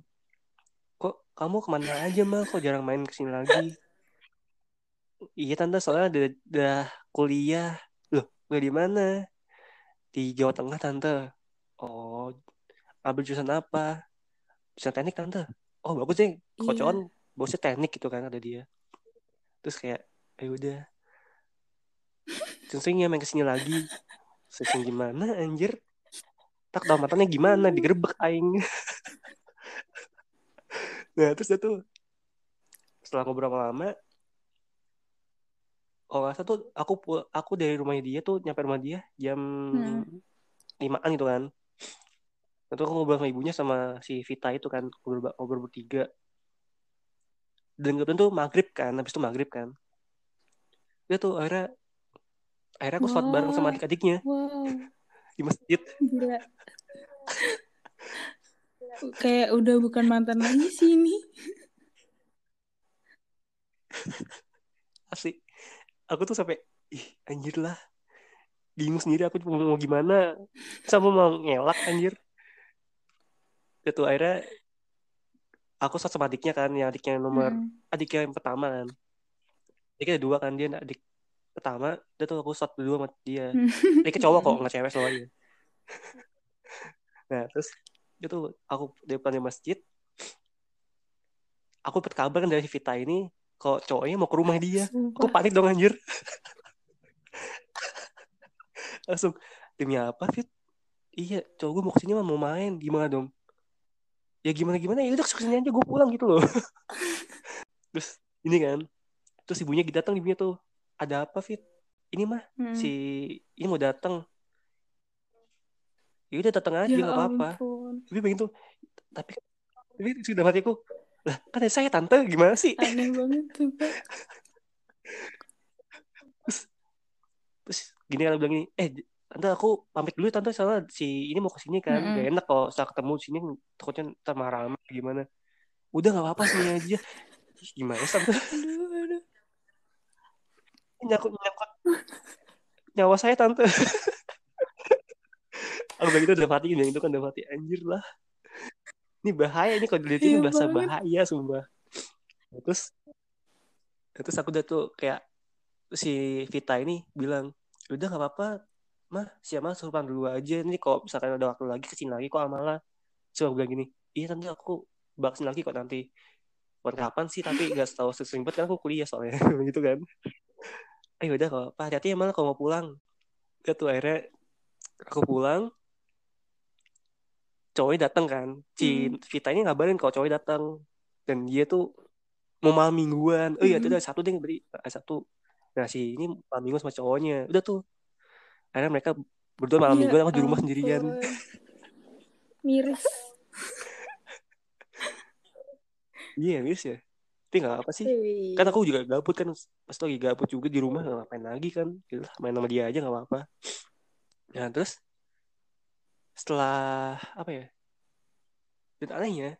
Kok kamu ke mana aja mah kok jarang main ke sini lagi iya tante soalnya udah, udah kuliah. Loh nggak di mana? Di Jawa Tengah tante. Oh ambil jurusan apa? Jurusan teknik tante. Oh bagus deh Iya. kocokan bosnya teknik gitu kan ada dia. Terus kayak ayo udah. Sering ya main ke sini lagi. Sering gimana anjir? Tak tahu matanya gimana digerebek aing. Nah terus dia tuh setelah ngobrol lama kalau nggak salah tuh aku aku dari rumahnya dia tuh nyampe rumah dia jam Hmm. limaan gitu kan. Itu aku ngobrol sama ibunya sama si Vita itu kan ngobrol, ngobrol bertiga. Dan kebetulan tuh maghrib kan habis itu maghrib kan. Dia tuh akhirnya akhirnya aku sholat bareng sama adik-adiknya. Wow, di masjid. Gila. Kayak udah bukan mantan lagi sih ini. asli aku tuh sampai ih anjir lah. Bingung sendiri aku mau, gimana. Sama mau ngelak anjir. Itu akhirnya aku sama adiknya kan yang adiknya nomor Mm-mm. adiknya yang pertama kan. Adiknya ada dua kan dia adik pertama dia tuh aku sholat berdua sama dia. Adiknya cowok kok nggak cewek soalnya. Nah terus itu aku di depan masjid. Aku dapat kabar kan dari Vita ini kok cowoknya mau ke rumah dia? Aku Sumpah. panik dong anjir? Langsung demi apa Fit? Iya cowok gue mau ke sini mah mau main. Gimana dong? Ya gimana gimana? Ya udah ke sini aja gue pulang gitu loh. Terus ini kan terus ibunya datang ibunya tuh ada apa Fit? Ini mah Mm. si ini mau datang. Ya udah datang aja Ya nggak apa-apa. ampun. tapi begitu tapi tapi sudah mati aku lah kan ada saya tante gimana sih? Aneh banget sumpah. terus gini kan aku bilang gini eh tante aku pamit dulu ya, tante soalnya si ini mau ke sini kan Mm-mm. gak enak kalau saya ketemu sini takutnya ntar marah sama gimana? Udah nggak apa-apa sini aja. Gimana tante? Aduh, aduh. nyangkut nyangkut nyawa saya tante. Aku bilang gitu udah mati bilang itu kan udah mati. Anjir lah ini bahaya ini kalau dilihatin Iya bahasa bahaya sumpah. Terus terus aku udah tuh kayak si Vita ini bilang udah nggak apa-apa mah si Amala suruh pulang dulu aja. Ini kalau misalkan ada waktu lagi ke sini lagi kok Amala coba bilang gini iya nanti aku bakal ke sini lagi kok nanti. Bukan kapan sih? Tapi gak tahu sering banget kan aku kuliah soalnya gitu kan. Ayo udah kalau apa hati-hati ya malah kalau mau pulang. Udah tuh akhirnya aku pulang cowoknya datang kan. Si Hmm. Vita ini ngabarin kalau cowoknya datang dan dia tuh mau malam mingguan. Oh iya itu ada satu deh beri ada satu nah si ini malam minggu sama cowoknya. Udah tuh. Akhirnya mereka berdua malam Ya mingguan aku di rumah sendirian. Miris. iya yes ya. Tapi nggak apa sih. Kan aku juga gabut kan. Pas lagi gabut juga di rumah nggak ngapain lagi kan? Gitu main sama dia aja nggak apa-apa. Nah terus setelah apa ya dan anehnya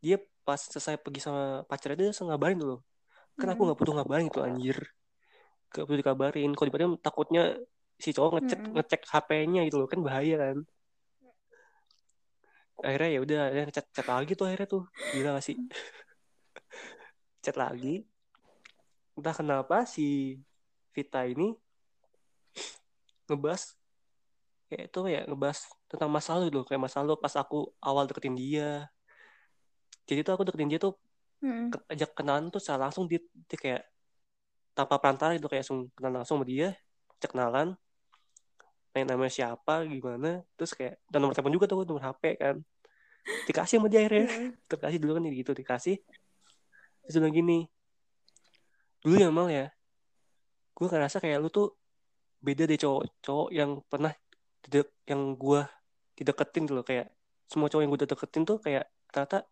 dia pas selesai pergi sama pacarnya dia langsung ngabarin dulu kan aku Mm-mm. nggak butuh ngabarin itu anjir. Gak perlu dikabarin. Kalau dikabarin takutnya si cowok ngecek Mm-mm. ngecek HP-nya gitu loh. Kan bahaya kan. Akhirnya ya udah dia chat chat lagi tuh akhirnya tuh. Gila gak sih? Chat lagi. Entah kenapa si Vita ini ngebahas kayak itu ya ngebahas tentang masa lalu gitu kayak masa lalu pas aku awal deketin dia. Jadi tuh aku deketin dia tuh ke- ajak kenalan tuh secara langsung. Dia, dia kayak tanpa perantara gitu. Kayak langsung kenal langsung sama dia. Ajak kenalan. Nanya namanya siapa gimana. Terus kayak dan nomor telepon juga tuh nomor HP kan. Dikasih sama dia akhirnya. Dikasih dulu kan gitu. Dikasih. Terus bilang gini dulu ya mal ya. Gue ngerasa kayak lu tuh beda deh cowok-cowok yang pernah yang gue dideketin tuh loh kayak semua cowok yang gue deketin tuh kayak ternyata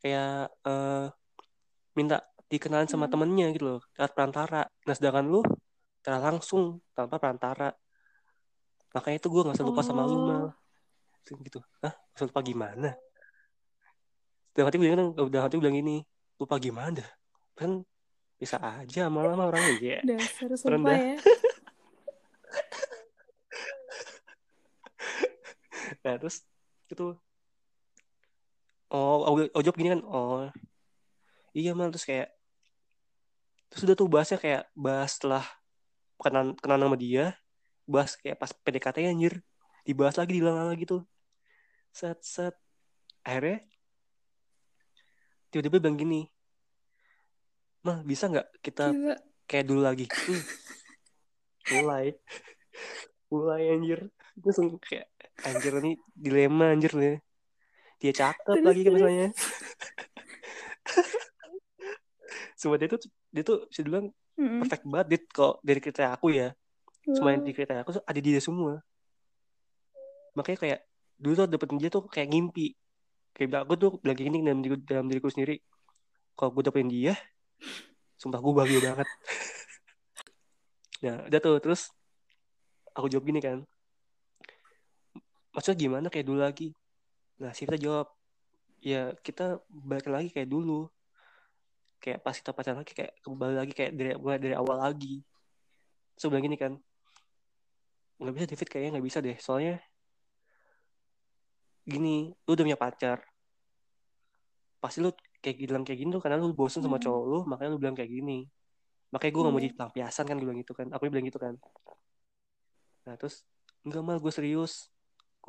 kayak eh, minta dikenalin sama Hmm. temennya gitu loh lewat perantara. Nah sedangkan lu secara langsung tanpa perantara. Makanya itu gue gak usah lupa sama lu Oh. mal. Gitu. Gak usah lupa gimana? Dalam hati bilang dalam hati bilang gini lupa gimana? Kan bisa aja malah orangnya ya Dasar sumpah ya. nah terus itu oh oh, jawab gini kan? Oh iya mal. Terus kayak terus udah tuh bahasnya kayak bahas setelah kenalan kenalan sama dia bahas kayak pas PDKT anjir. Dibahas lagi diulang lagi tuh. Set set. Akhirnya tiba-tiba bilang gini mal bisa nggak kita Gila. kayak dulu lagi? Mulai. Mulai anjir. Terus kayak anjir nih dilema anjir nih dia cakep lagi kan misalnya Semua dia tuh dia tuh bisa bilang Mm-mm. perfect banget. Dit kok dari kriteria aku ya semua yang Wow. di kriteria aku tuh ada di dia semua. Makanya kayak dulu tuh dapetin dia tuh kayak ngimpi. Kayak aku tuh bilang gini dalam diriku, dalam diriku sendiri. Kalau gue dapetin dia sumpah gue bahagia banget. Nah udah tuh terus aku jawab gini kan maksudnya gimana kayak dulu lagi? Nah si Vita jawab ya kita balik lagi kayak dulu. Kayak pas kita pacaran lagi kayak kembali lagi kayak dari mulai dari awal lagi. Bilang gini kan nggak bisa David kayaknya nggak bisa deh. Soalnya gini lu udah punya pacar. Pasti lu kayak bilang kayak gini tuh karena lu bosen sama Mm-mm. cowok lu makanya lu bilang kayak gini. Makanya gue gak mau Iya. jadi pelampiasan kan gue bilang gitu kan. Aku bilang gitu kan. Nah terus enggak mal gue serius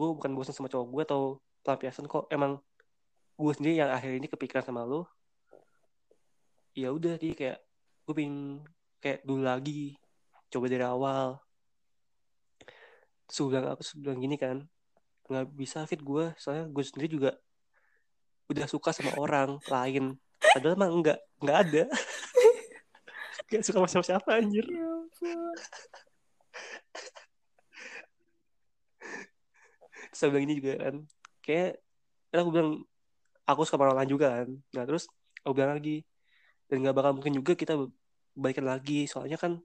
gue bukan bosen sama cowok gue atau pelampiasan kok. Emang gue sendiri yang akhir ini kepikiran sama lu. Ya udah jadi kayak gue pengen kayak dulu lagi coba dari awal. Terus bilang aku bilang gini kan nggak bisa fit gue. Soalnya gue sendiri juga udah suka sama orang lain. Padahal emang enggak enggak ada. Gak suka sama siapa-siapa anjir. Ya ampun. terus saya bilang ini juga kan. Kayak kan aku bilang aku suka orang lain juga kan. Nah terus aku bilang lagi dan nggak bakal mungkin juga kita balikan lagi. Soalnya kan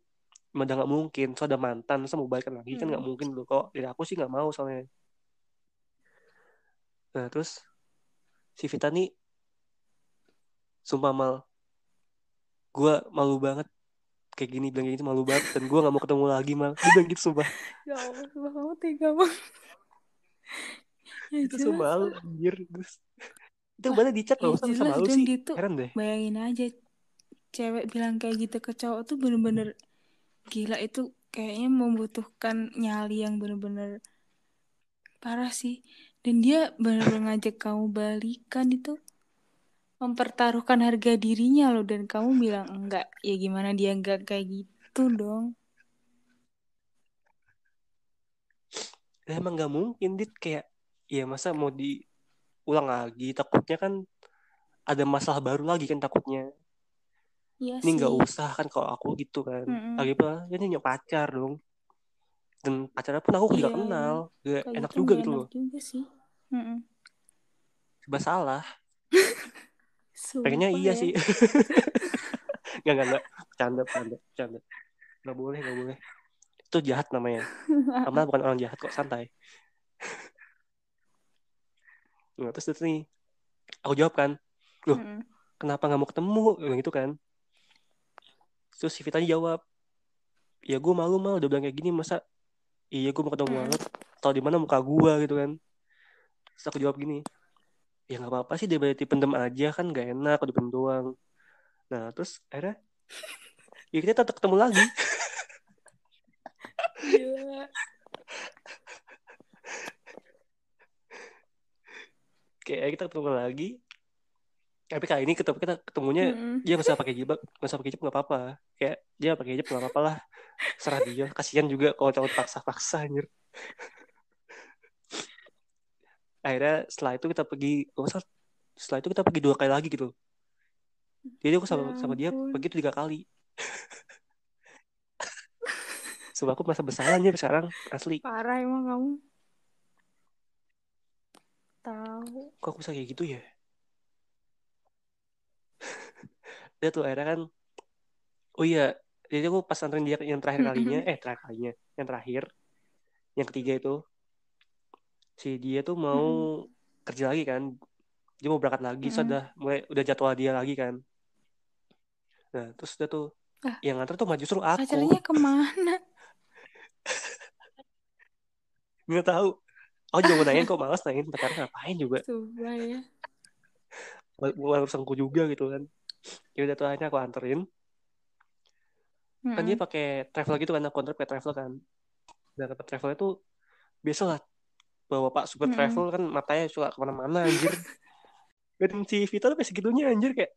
udah nggak mungkin. Soalnya ada mantan masa mau lagi kan nggak Hmm. mungkin loh kok. Dari aku sih nggak mau soalnya. Nah terus si Vita nih sumpah mal gue malu banget. Kayak gini bilang kayak gitu malu banget. Dan gue nggak mau ketemu lagi mal. Dia bilang gitu sumpah. Ya Allah, kamu tega banget. Ya itu jelas. lah. anjir terus. Itu Wah, mana di chat ya loh bisa jelas malu dong sih. dia tuh heran deh. Bayangin aja cewek bilang kayak gitu ke cowok tuh bener-bener gila. Itu kayaknya membutuhkan nyali yang bener-bener parah sih. Dan dia bener-bener ngajak kamu balikan itu. Mempertaruhkan harga dirinya loh. Dan kamu bilang enggak ya gimana dia enggak kayak gitu dong emang nggak mungkin dit. Kayak ya masa mau diulang lagi takutnya kan ada masalah baru lagi kan takutnya. Iya ini nggak usah kan kalau aku gitu kan. Mm-mm. lagi pula dia punya pacar dong. Dan pacarnya pun aku juga iya. kenal. Gak enak juga gitu enak loh. juga sih. Salah. Pengennya iya ya. sih. Nggak nggak nggak. Canda canda canda nggak boleh nggak boleh itu jahat namanya. Amal bukan orang jahat kok santai. Nah, terus itu nih aku jawab kan Loh. Mm-mm. kenapa nggak mau ketemu? Gitu kan. Terus si Vita jawab ya gue malu mal. Udah bilang kayak gini masa iya gue mau ketemu Mm. banget tau di mana muka gue gitu kan. Terus aku jawab gini ya nggak apa-apa sih daripada dipendem aja kan gak enak kalau dipendem doang. Nah terus akhirnya ya kita tetap ketemu lagi Gila. kayak kita ketemu lagi. Tapi kali ini ketemu kita ketemunya Mm-mm. dia nggak usah pakai jilbab nggak usah pakai hijab nggak apa-apa. Kayak dia pakai hijab nggak apa-apa lah. Serah dia kasihan juga kalau cowok paksa-paksa anjir. Akhirnya setelah itu kita pergi usah. Setelah itu kita pergi dua kali lagi gitu. Jadi aku sama Ya sama dia ampun. pergi tiga kali Sebab aku merasa bersalah anjir sekarang asli Parah emang kamu. Tahu. kok aku bisa kayak gitu ya dia tuh akhirnya kan oh iya jadi aku pas anterin dia yang terakhir kalinya eh terakhir kalinya yang terakhir yang ketiga itu si dia tuh mau Mm-mm. kerja lagi kan dia mau berangkat lagi Mm-mm. sudah mulai udah jadwal dia lagi kan nah terus dia tuh Ah. yang nganter tuh mah justru aku Pacarnya ke mana? Nggak tahu. Juga mau nanyain kok malas nanyain pacarnya ngapain juga. Sumpah ya. bukan urusanku juga gitu kan. Ya udah tuh akhirnya aku anterin. Kan dia pakai travel gitu kan aku anter pakai travel kan. Dan pakai travel itu biasa lah. Bawa pak super Mm-mm. travel kan matanya suka ke mana-mana anjir. Dan si Vita tuh kayak segitunya anjir kayak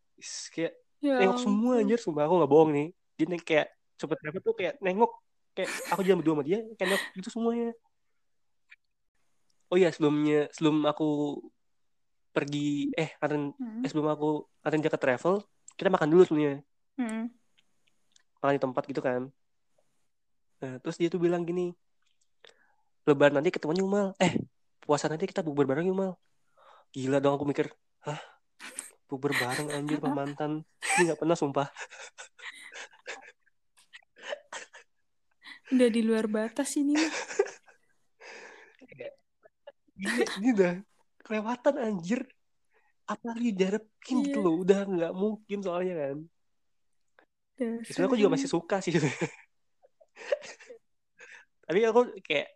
kayak Ya nengok semua anjir. Sumpah aku nggak bohong nih. Dia kayak super travel tuh kayak nengok kayak aku jalan berdua sama dia kayak nengok gitu semuanya oh iya sebelumnya sebelum aku pergi eh anterin Mm-mm. eh, sebelum aku dia ke travel kita makan dulu sebenarnya Mm-mm. makan di tempat gitu kan. Nah terus dia tuh bilang gini lebaran nanti ketemunya Umal eh puasa nanti kita bukber bareng yuk Mal gila dong aku mikir hah? Bukber bareng anjir sama mantan. Ini nggak pernah sumpah. Udah di luar batas ini mah. Ini udah kelewatan anjir. Apalagi diharapin gitu Iya. loh udah nggak mungkin soalnya kan. Ya, Dasar sebenarnya aku juga masih suka sih. Tapi aku kayak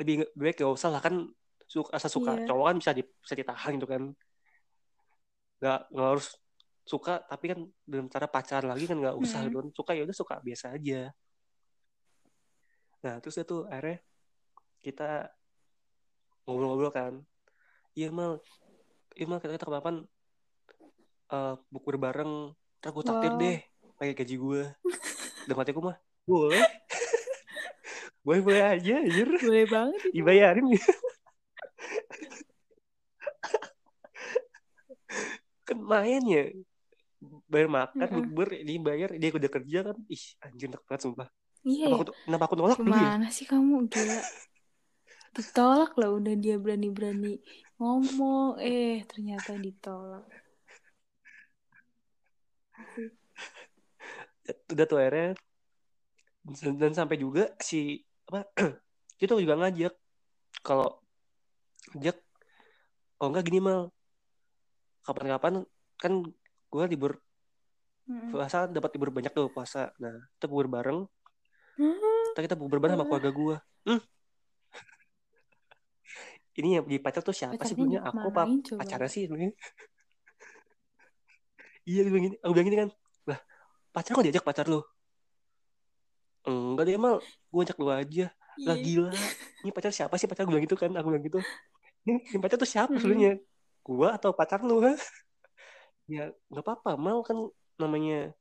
lebih baik gak usah lah kan suka asa suka Iya. cowok kan bisa di, bisa ditahan gitu kan. Nggak nggak harus suka tapi kan dengan cara pacaran lagi kan nggak usah Mm-mm. gitu kan. Suka ya udah suka biasa aja. Nah terus itu akhirnya kita ngobrol-ngobrol kan. Iya mal. Iya mal kita, kita kapan uh, bukber bareng. Ntar gue takdir Wow. deh pakai gaji gue dan hatiku mah boleh. Boleh boleh aja anjir. Boleh banget itu. dibayarin. Kan main ya. Bayar makan Mm-mm. bukber dia bayar. Dia udah kerja kan. Ih anjir enak banget sumpah. Iya kenapa ya. aku, kenapa aku nolak dulu ya Gimana sih kamu gila? Ditolak lah udah dia berani-berani ngomong, eh ternyata ditolak. udah tuh akhirnya dan, dan sampai juga si apa dia tuh juga ngajak kalau ngajak oh enggak gini mal kapan-kapan kan gue libur Mm-mm. puasa dapat libur banyak tuh puasa nah kita bubur bareng Hah? kita kita bubur bareng sama keluarga gue hmm. Ini yang di pacar tuh siapa sih? Sebenarnya aku apa? pacarnya sih sebenarnya iya dia bilang gini aku bilang gini kan lah pacar kok diajak pacar lu? Enggak deh mal gue ajak lu aja. Lah Iya. gila ini pacar siapa sih? Pacar gue bilang gitu kan aku bilang gitu. Ini, ini pacar tuh siapa sebenarnya? Gue atau pacar lu? Ha? ya nggak apa-apa mal kan namanya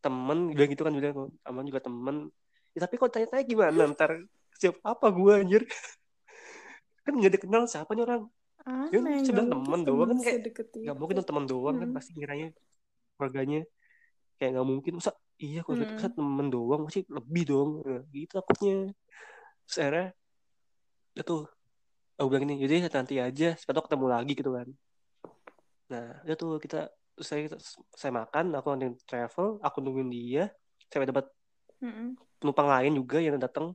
temen bilang gitu kan bilang aman juga temen. Ya, tapi kok tanya-tanya gimana? Ntar siapa apa gue anjir kan nggak dikenal siapa nih orang ya Aneh, nggak temen mungkin doang kan kayak nggak mungkin tuh temen doang kan Mm. pasti ngiranya keluarganya kayak nggak mungkin. Masa iya kalau Mm. masa temen doang masih lebih dong. Nah, gitu takutnya. Terus akhirnya ya tuh aku bilang ini jadi nanti aja sepatu ketemu lagi gitu kan. Nah udah tuh kita saya saya makan aku nanti travel aku nungguin dia sampai dapat Mm-mm. penumpang lain juga yang datang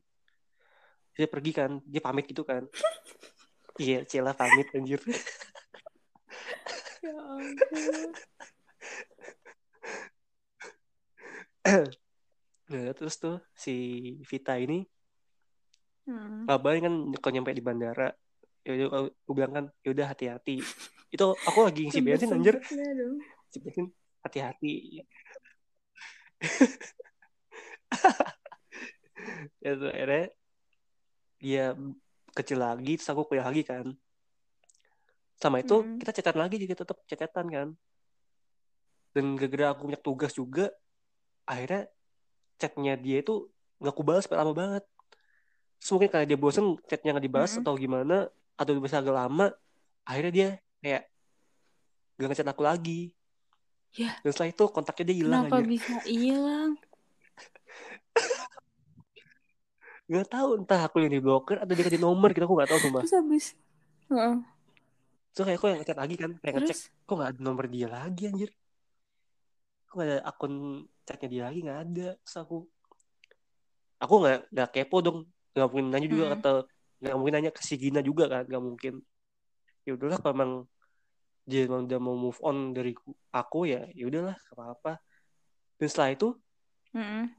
dia pergi kan dia pamit gitu kan. Iya Cila pamit anjir. Ya ampun. nah terus tuh si Vita ini Mm. ngabarin kan kalau nyampe di bandara. Ya udah aku bilang kan yaudah hati-hati. Itu aku lagi ngisi bensin anjir. ngisi bensin hati-hati. Ya tuh akhirnya dia kecil lagi terus aku kuliah lagi kan sama itu Mm. kita chatan lagi juga tetap chatan kan dan gara-gara aku punya tugas juga akhirnya chatnya dia itu nggak aku balas lama banget terus mungkin karena dia bosen chatnya nggak dibahas Mm-mm. atau gimana atau bisa agak lama akhirnya dia kayak gak ngechat aku lagi Ya. dan setelah itu kontaknya dia hilang Kenapa aja bisa hilang? Nggak tahu entah aku yang diblokir atau dia ganti nomor gitu aku nggak tahu sumpah Terus habis. Heeh. terus kayak aku yang ngechat lagi kan ngecek Terus kok nggak ada nomor dia lagi anjir kok nggak ada akun chatnya dia lagi nggak ada terus aku aku nggak nggak kepo dong nggak mungkin nanya juga Mm. kata nggak mungkin nanya ke si Gina juga kan nggak mungkin ya udahlah kalau emang dia emang udah mau move on dari ku- aku ya ya udahlah gak apa-apa dan setelah itu Mm-mm.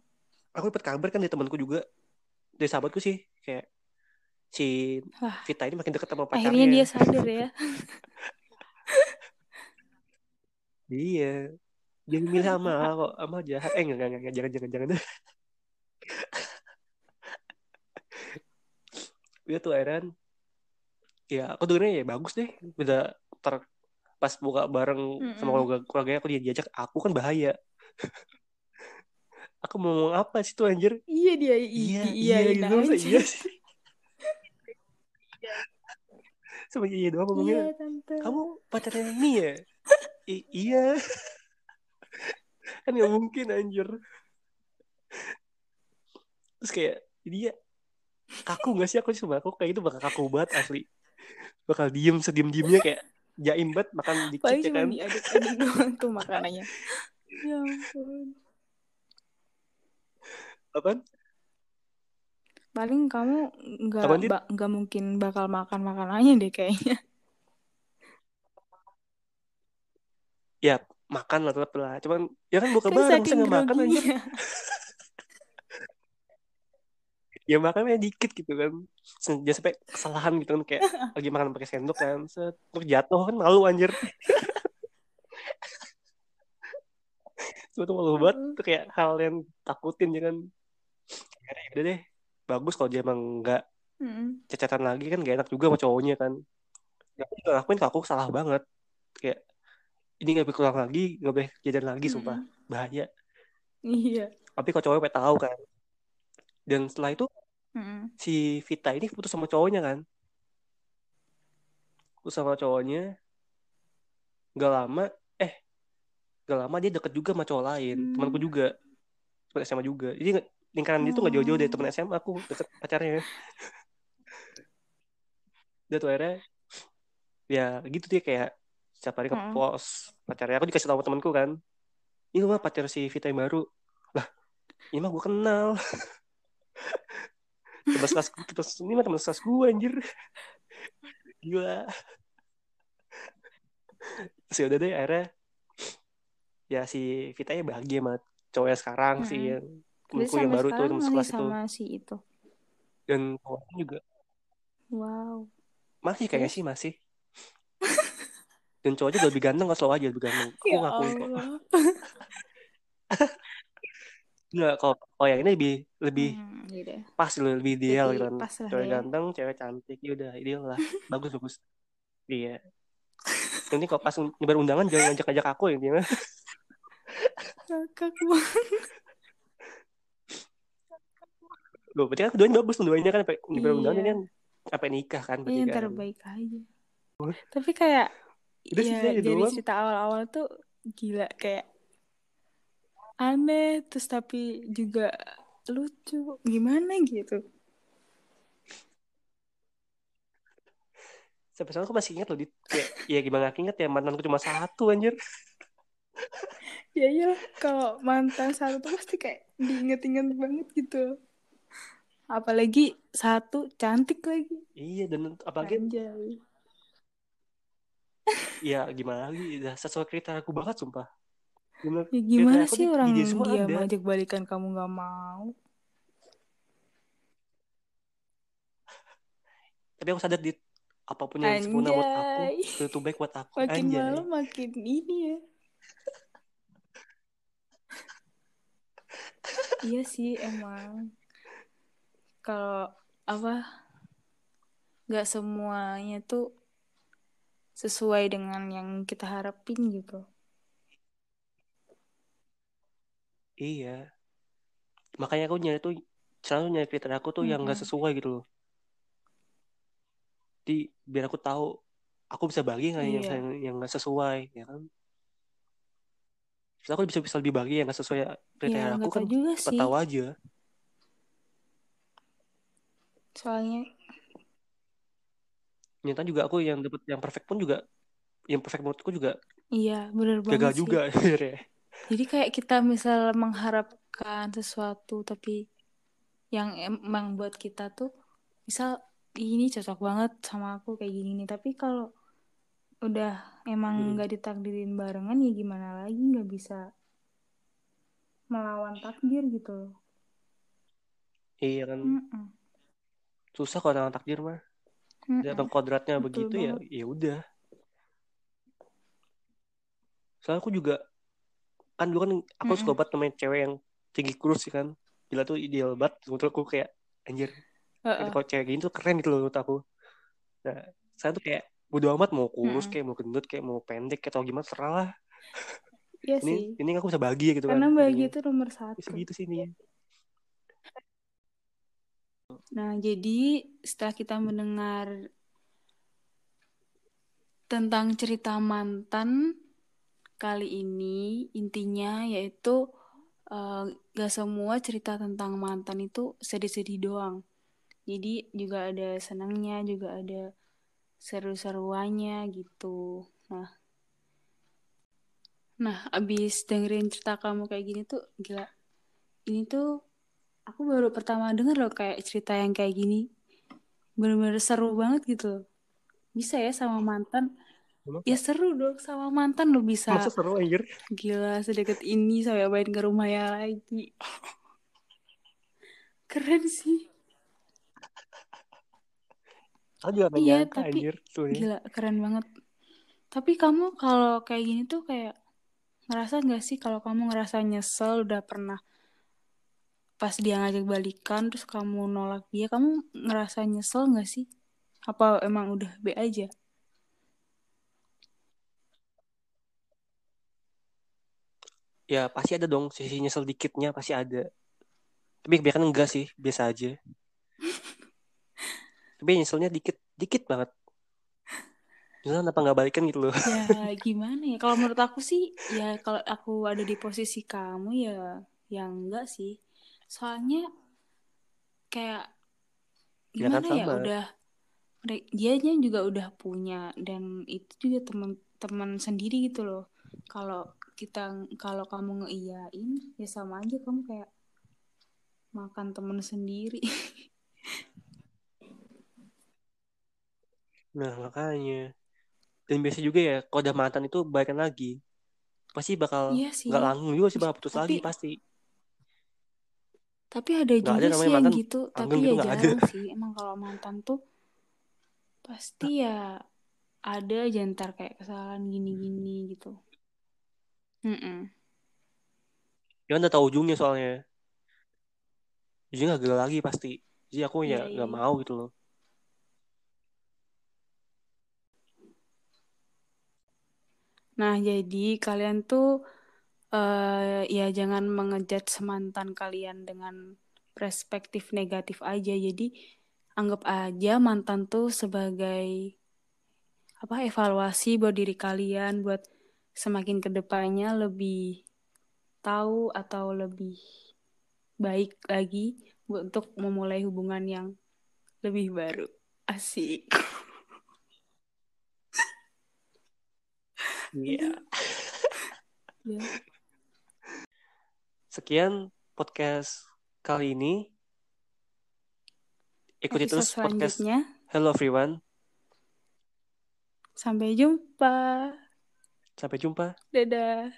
aku dapat kabar kan dari temanku juga dari sahabatku sih kayak si Wah. Vita ini makin deket sama Akhirnya pacarnya. dia sadar ya. iya. Dia milih sama kok sama jahat. Eh enggak enggak enggak. Jangan jangan jangan. Dia tuh Aaron ya aku dengernya ya bagus deh. Udah ter pas buka bareng sama Mm-mm. keluarga keluarganya aku dia diajak aku kan bahaya aku mau ngomong apa sih tuh anjir? Iya dia iya iya iya iya gitu iya. sih. Sama iya doang ngomongnya Iya tante. kamu pacarnya ini ya I- iya. Kan nggak mungkin anjir. Terus kayak dia kaku gak sih? Aku sih aku kayak itu bakal kaku banget asli. Bakal diem sediem diemnya kayak jaim banget makan dikit Paling ya cuma kan? diaduk-aduk doang tuh makanannya. Ya ampun. Apaan? Paling kamu nggak nggak mungkin bakal makan makanannya deh kayaknya. ya makan lah tetap lah. Cuman ya kan buka Kan bareng saya nggak makan groginya. ya makannya dikit gitu kan. Jangan sampai kesalahan gitu kan kayak lagi makan pakai sendok kan. Set terus jatuh kan malu anjir. Suatu malu banget itu kayak hal yang takutin ya kan ya udah deh bagus kalau dia emang nggak Mm-mm. cacatan lagi kan gak enak juga sama cowoknya kan. Ya, aku juga lakuin ke aku salah banget. Kayak ini gak boleh keluar lagi gak boleh jajan lagi sumpah. Bahaya. Iya. tapi kalau cowoknya pengen tahu kan. Dan setelah itu si Vita ini putus sama cowoknya kan. Putus sama cowoknya. Gak lama eh gak lama dia deket juga sama cowok lain temanku Hmm. juga. Teman SMA juga. Jadi lingkaran dia tuh gak jauh-jauh dari teman SMA aku deket pacarnya. Dia tuh akhirnya ya gitu dia kayak setiap hari ke pos pacarnya. Aku dikasih tahu temanku kan ini mah pacar si Vita yang baru. Lah ini mah gue kenal. Teman kelas teman ini mah teman kelas gue anjir. Gila. Terus ya udah deh akhirnya ya si Vita ya bahagia sama cowoknya sekarang sih Mm-mm. yang Temanku yang baru tuh sekarang teman sekelas itu sama si itu. dan cowoknya juga Wow. masih kayaknya sih masih dan cowoknya udah lebih ganteng selalu aja lebih ganteng aku Ya ngakuin kok. Enggak, kalau kalau yang ini lebih lebih Hmm, gitu. pas loh, lebih ideal gitu kan. Cewek ya. ganteng, cewek cantik, ya udah ideal lah. Bagus bagus. Iya. Nanti kalau pas nyebar undangan jangan ngajak-ngajak aku ya intinya. Kakak banget. Loh, berarti kan keduanya bagus keduanya kan sampai Iya. ini kan sampai nikah kan Iya, berarti yang kan. terbaik aja. Tapi kayak sih ya aja dari doang. cerita awal-awal tuh gila kayak aneh terus tapi juga lucu gimana gitu sampai sekarang aku masih ingat loh dit kayak ya gimana aku ingat ya mantanku cuma satu anjir ya iya kalau mantan satu tuh pasti kayak diinget-inget banget gitu apalagi satu cantik lagi. Iya dan apalagi Anjay. ya gimana lagi? Udah sesuai kriteria aku banget sumpah. Bener, ya gimana sih di- di orang dia dia ada. ngajak balikan kamu nggak mau? Tapi aku sadar dit apa pun yang sempurna buat aku itu baik buat aku. Makin anjay. malam makin ini ya. Iya sih emang kalau apa nggak semuanya tuh sesuai dengan yang kita harapin gitu. Iya. Makanya aku nyari tuh selalu nyari kriteria aku tuh yang nggak sesuai gitu loh. Di biar aku tahu aku bisa bagi nggak yang Iya. yang nggak sesuai ya kan? Terus aku bisa bisa lebih bagi yang nggak sesuai ya kriteria aku nggak kan juga sih tahu aja soalnya nyata juga aku yang dapat yang perfect pun juga yang perfect menurutku juga iya bener gagal banget sih. juga jadi kayak kita misal mengharapkan sesuatu tapi yang emang buat kita tuh misal "Ih, ini cocok banget sama aku kayak gini nih. Tapi kalau udah emang Mm-mm. nggak ditakdirin barengan ya gimana lagi? Nggak bisa melawan takdir gitu loh. Iya kan? Mm-mm. Susah kalau dengan takdir mah dan emang kodratnya Betul begitu ya banget. ya udah. Soalnya aku juga kan dulu kan aku Mm-mm. suka banget namanya cewek yang tinggi kurus sih kan. Gila tuh ideal banget. Menurut aku kayak anjir Heeh. kalau cewek gini tuh keren gitu loh menurut aku. Nah saya tuh kayak bodo amat mau kurus Mm-mm. kayak mau gendut kayak mau pendek atau gimana serah lah. Iya ini sih. ini aku bisa bahagia gitu karena kan bahagia intinya. itu nomor bisa satu. gitu sih ini Nah, jadi setelah kita mendengar tentang cerita mantan kali ini, intinya yaitu eh, gak semua cerita tentang mantan itu sedih-sedih doang. Jadi juga ada senangnya, juga ada seru-seruannya gitu. Nah, nah abis dengerin cerita kamu kayak gini tuh gila. Ini tuh aku baru pertama denger loh kayak cerita yang kayak gini. Bener-bener seru banget gitu loh. Bisa ya sama mantan. Emang- Ya seru dong sama mantan lo bisa masa seru anjir gila sedekat ini sampai main ke rumahnya lagi. Keren sih. aku juga gak Iya, nyangka tapi anjir sebenarnya Gila, keren banget. Tapi kamu kalau kayak gini tuh kayak ngerasa nggak sih kalau kamu ngerasa nyesel udah pernah pas dia ngajak balikan terus kamu nolak dia, kamu ngerasa nyesel nggak sih? Apa emang udah B aja? ya pasti ada dong sisi nyesel dikitnya pasti ada tapi kebanyakan enggak sih biasa aja tapi nyeselnya dikit dikit banget misalnya kenapa nggak balikan gitu loh Ya gimana ya? Kalau menurut aku sih ya kalau aku ada di posisi kamu ya yang enggak sih. Soalnya kayak Ya kan gimana ya udah dia juga udah punya dan itu juga teman-teman sendiri gitu loh. Kalau kita kalau kamu ngeiyain ya sama aja kamu kayak makan temen sendiri. nah makanya. Dan biasa juga ya kalau udah mantan itu balikan lagi. Pasti bakal Iya nggak langgeng juga sih bakal putus lagi Tapi- pasti Tapi ada Nggak juga ada sih yang mantan gitu, tapi ya gitu nggak ada. jarang sih. Emang kalau mantan tuh pasti ya ada aja ntar kayak kesalahan gini-gini gitu. Mm-mm. ya kan udah tahu ujungnya soalnya ujungnya gagal lagi pasti jadi aku ya iya, nggak iya. mau gitu loh Nah, jadi kalian tuh eh ya jangan mengejudge mantan kalian dengan perspektif negatif aja. Jadi anggap aja mantan tuh sebagai apa evaluasi buat diri kalian buat semakin ke depannya lebih tahu atau lebih baik lagi buat untuk memulai hubungan yang lebih baru. Asik. Iya. Ya. Sekian podcast kali ini. Ikuti Episode terus podcast selanjutnya. Hello everyone. Sampai jumpa. Sampai jumpa. Dadah.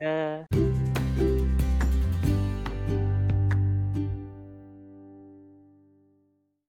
Dah.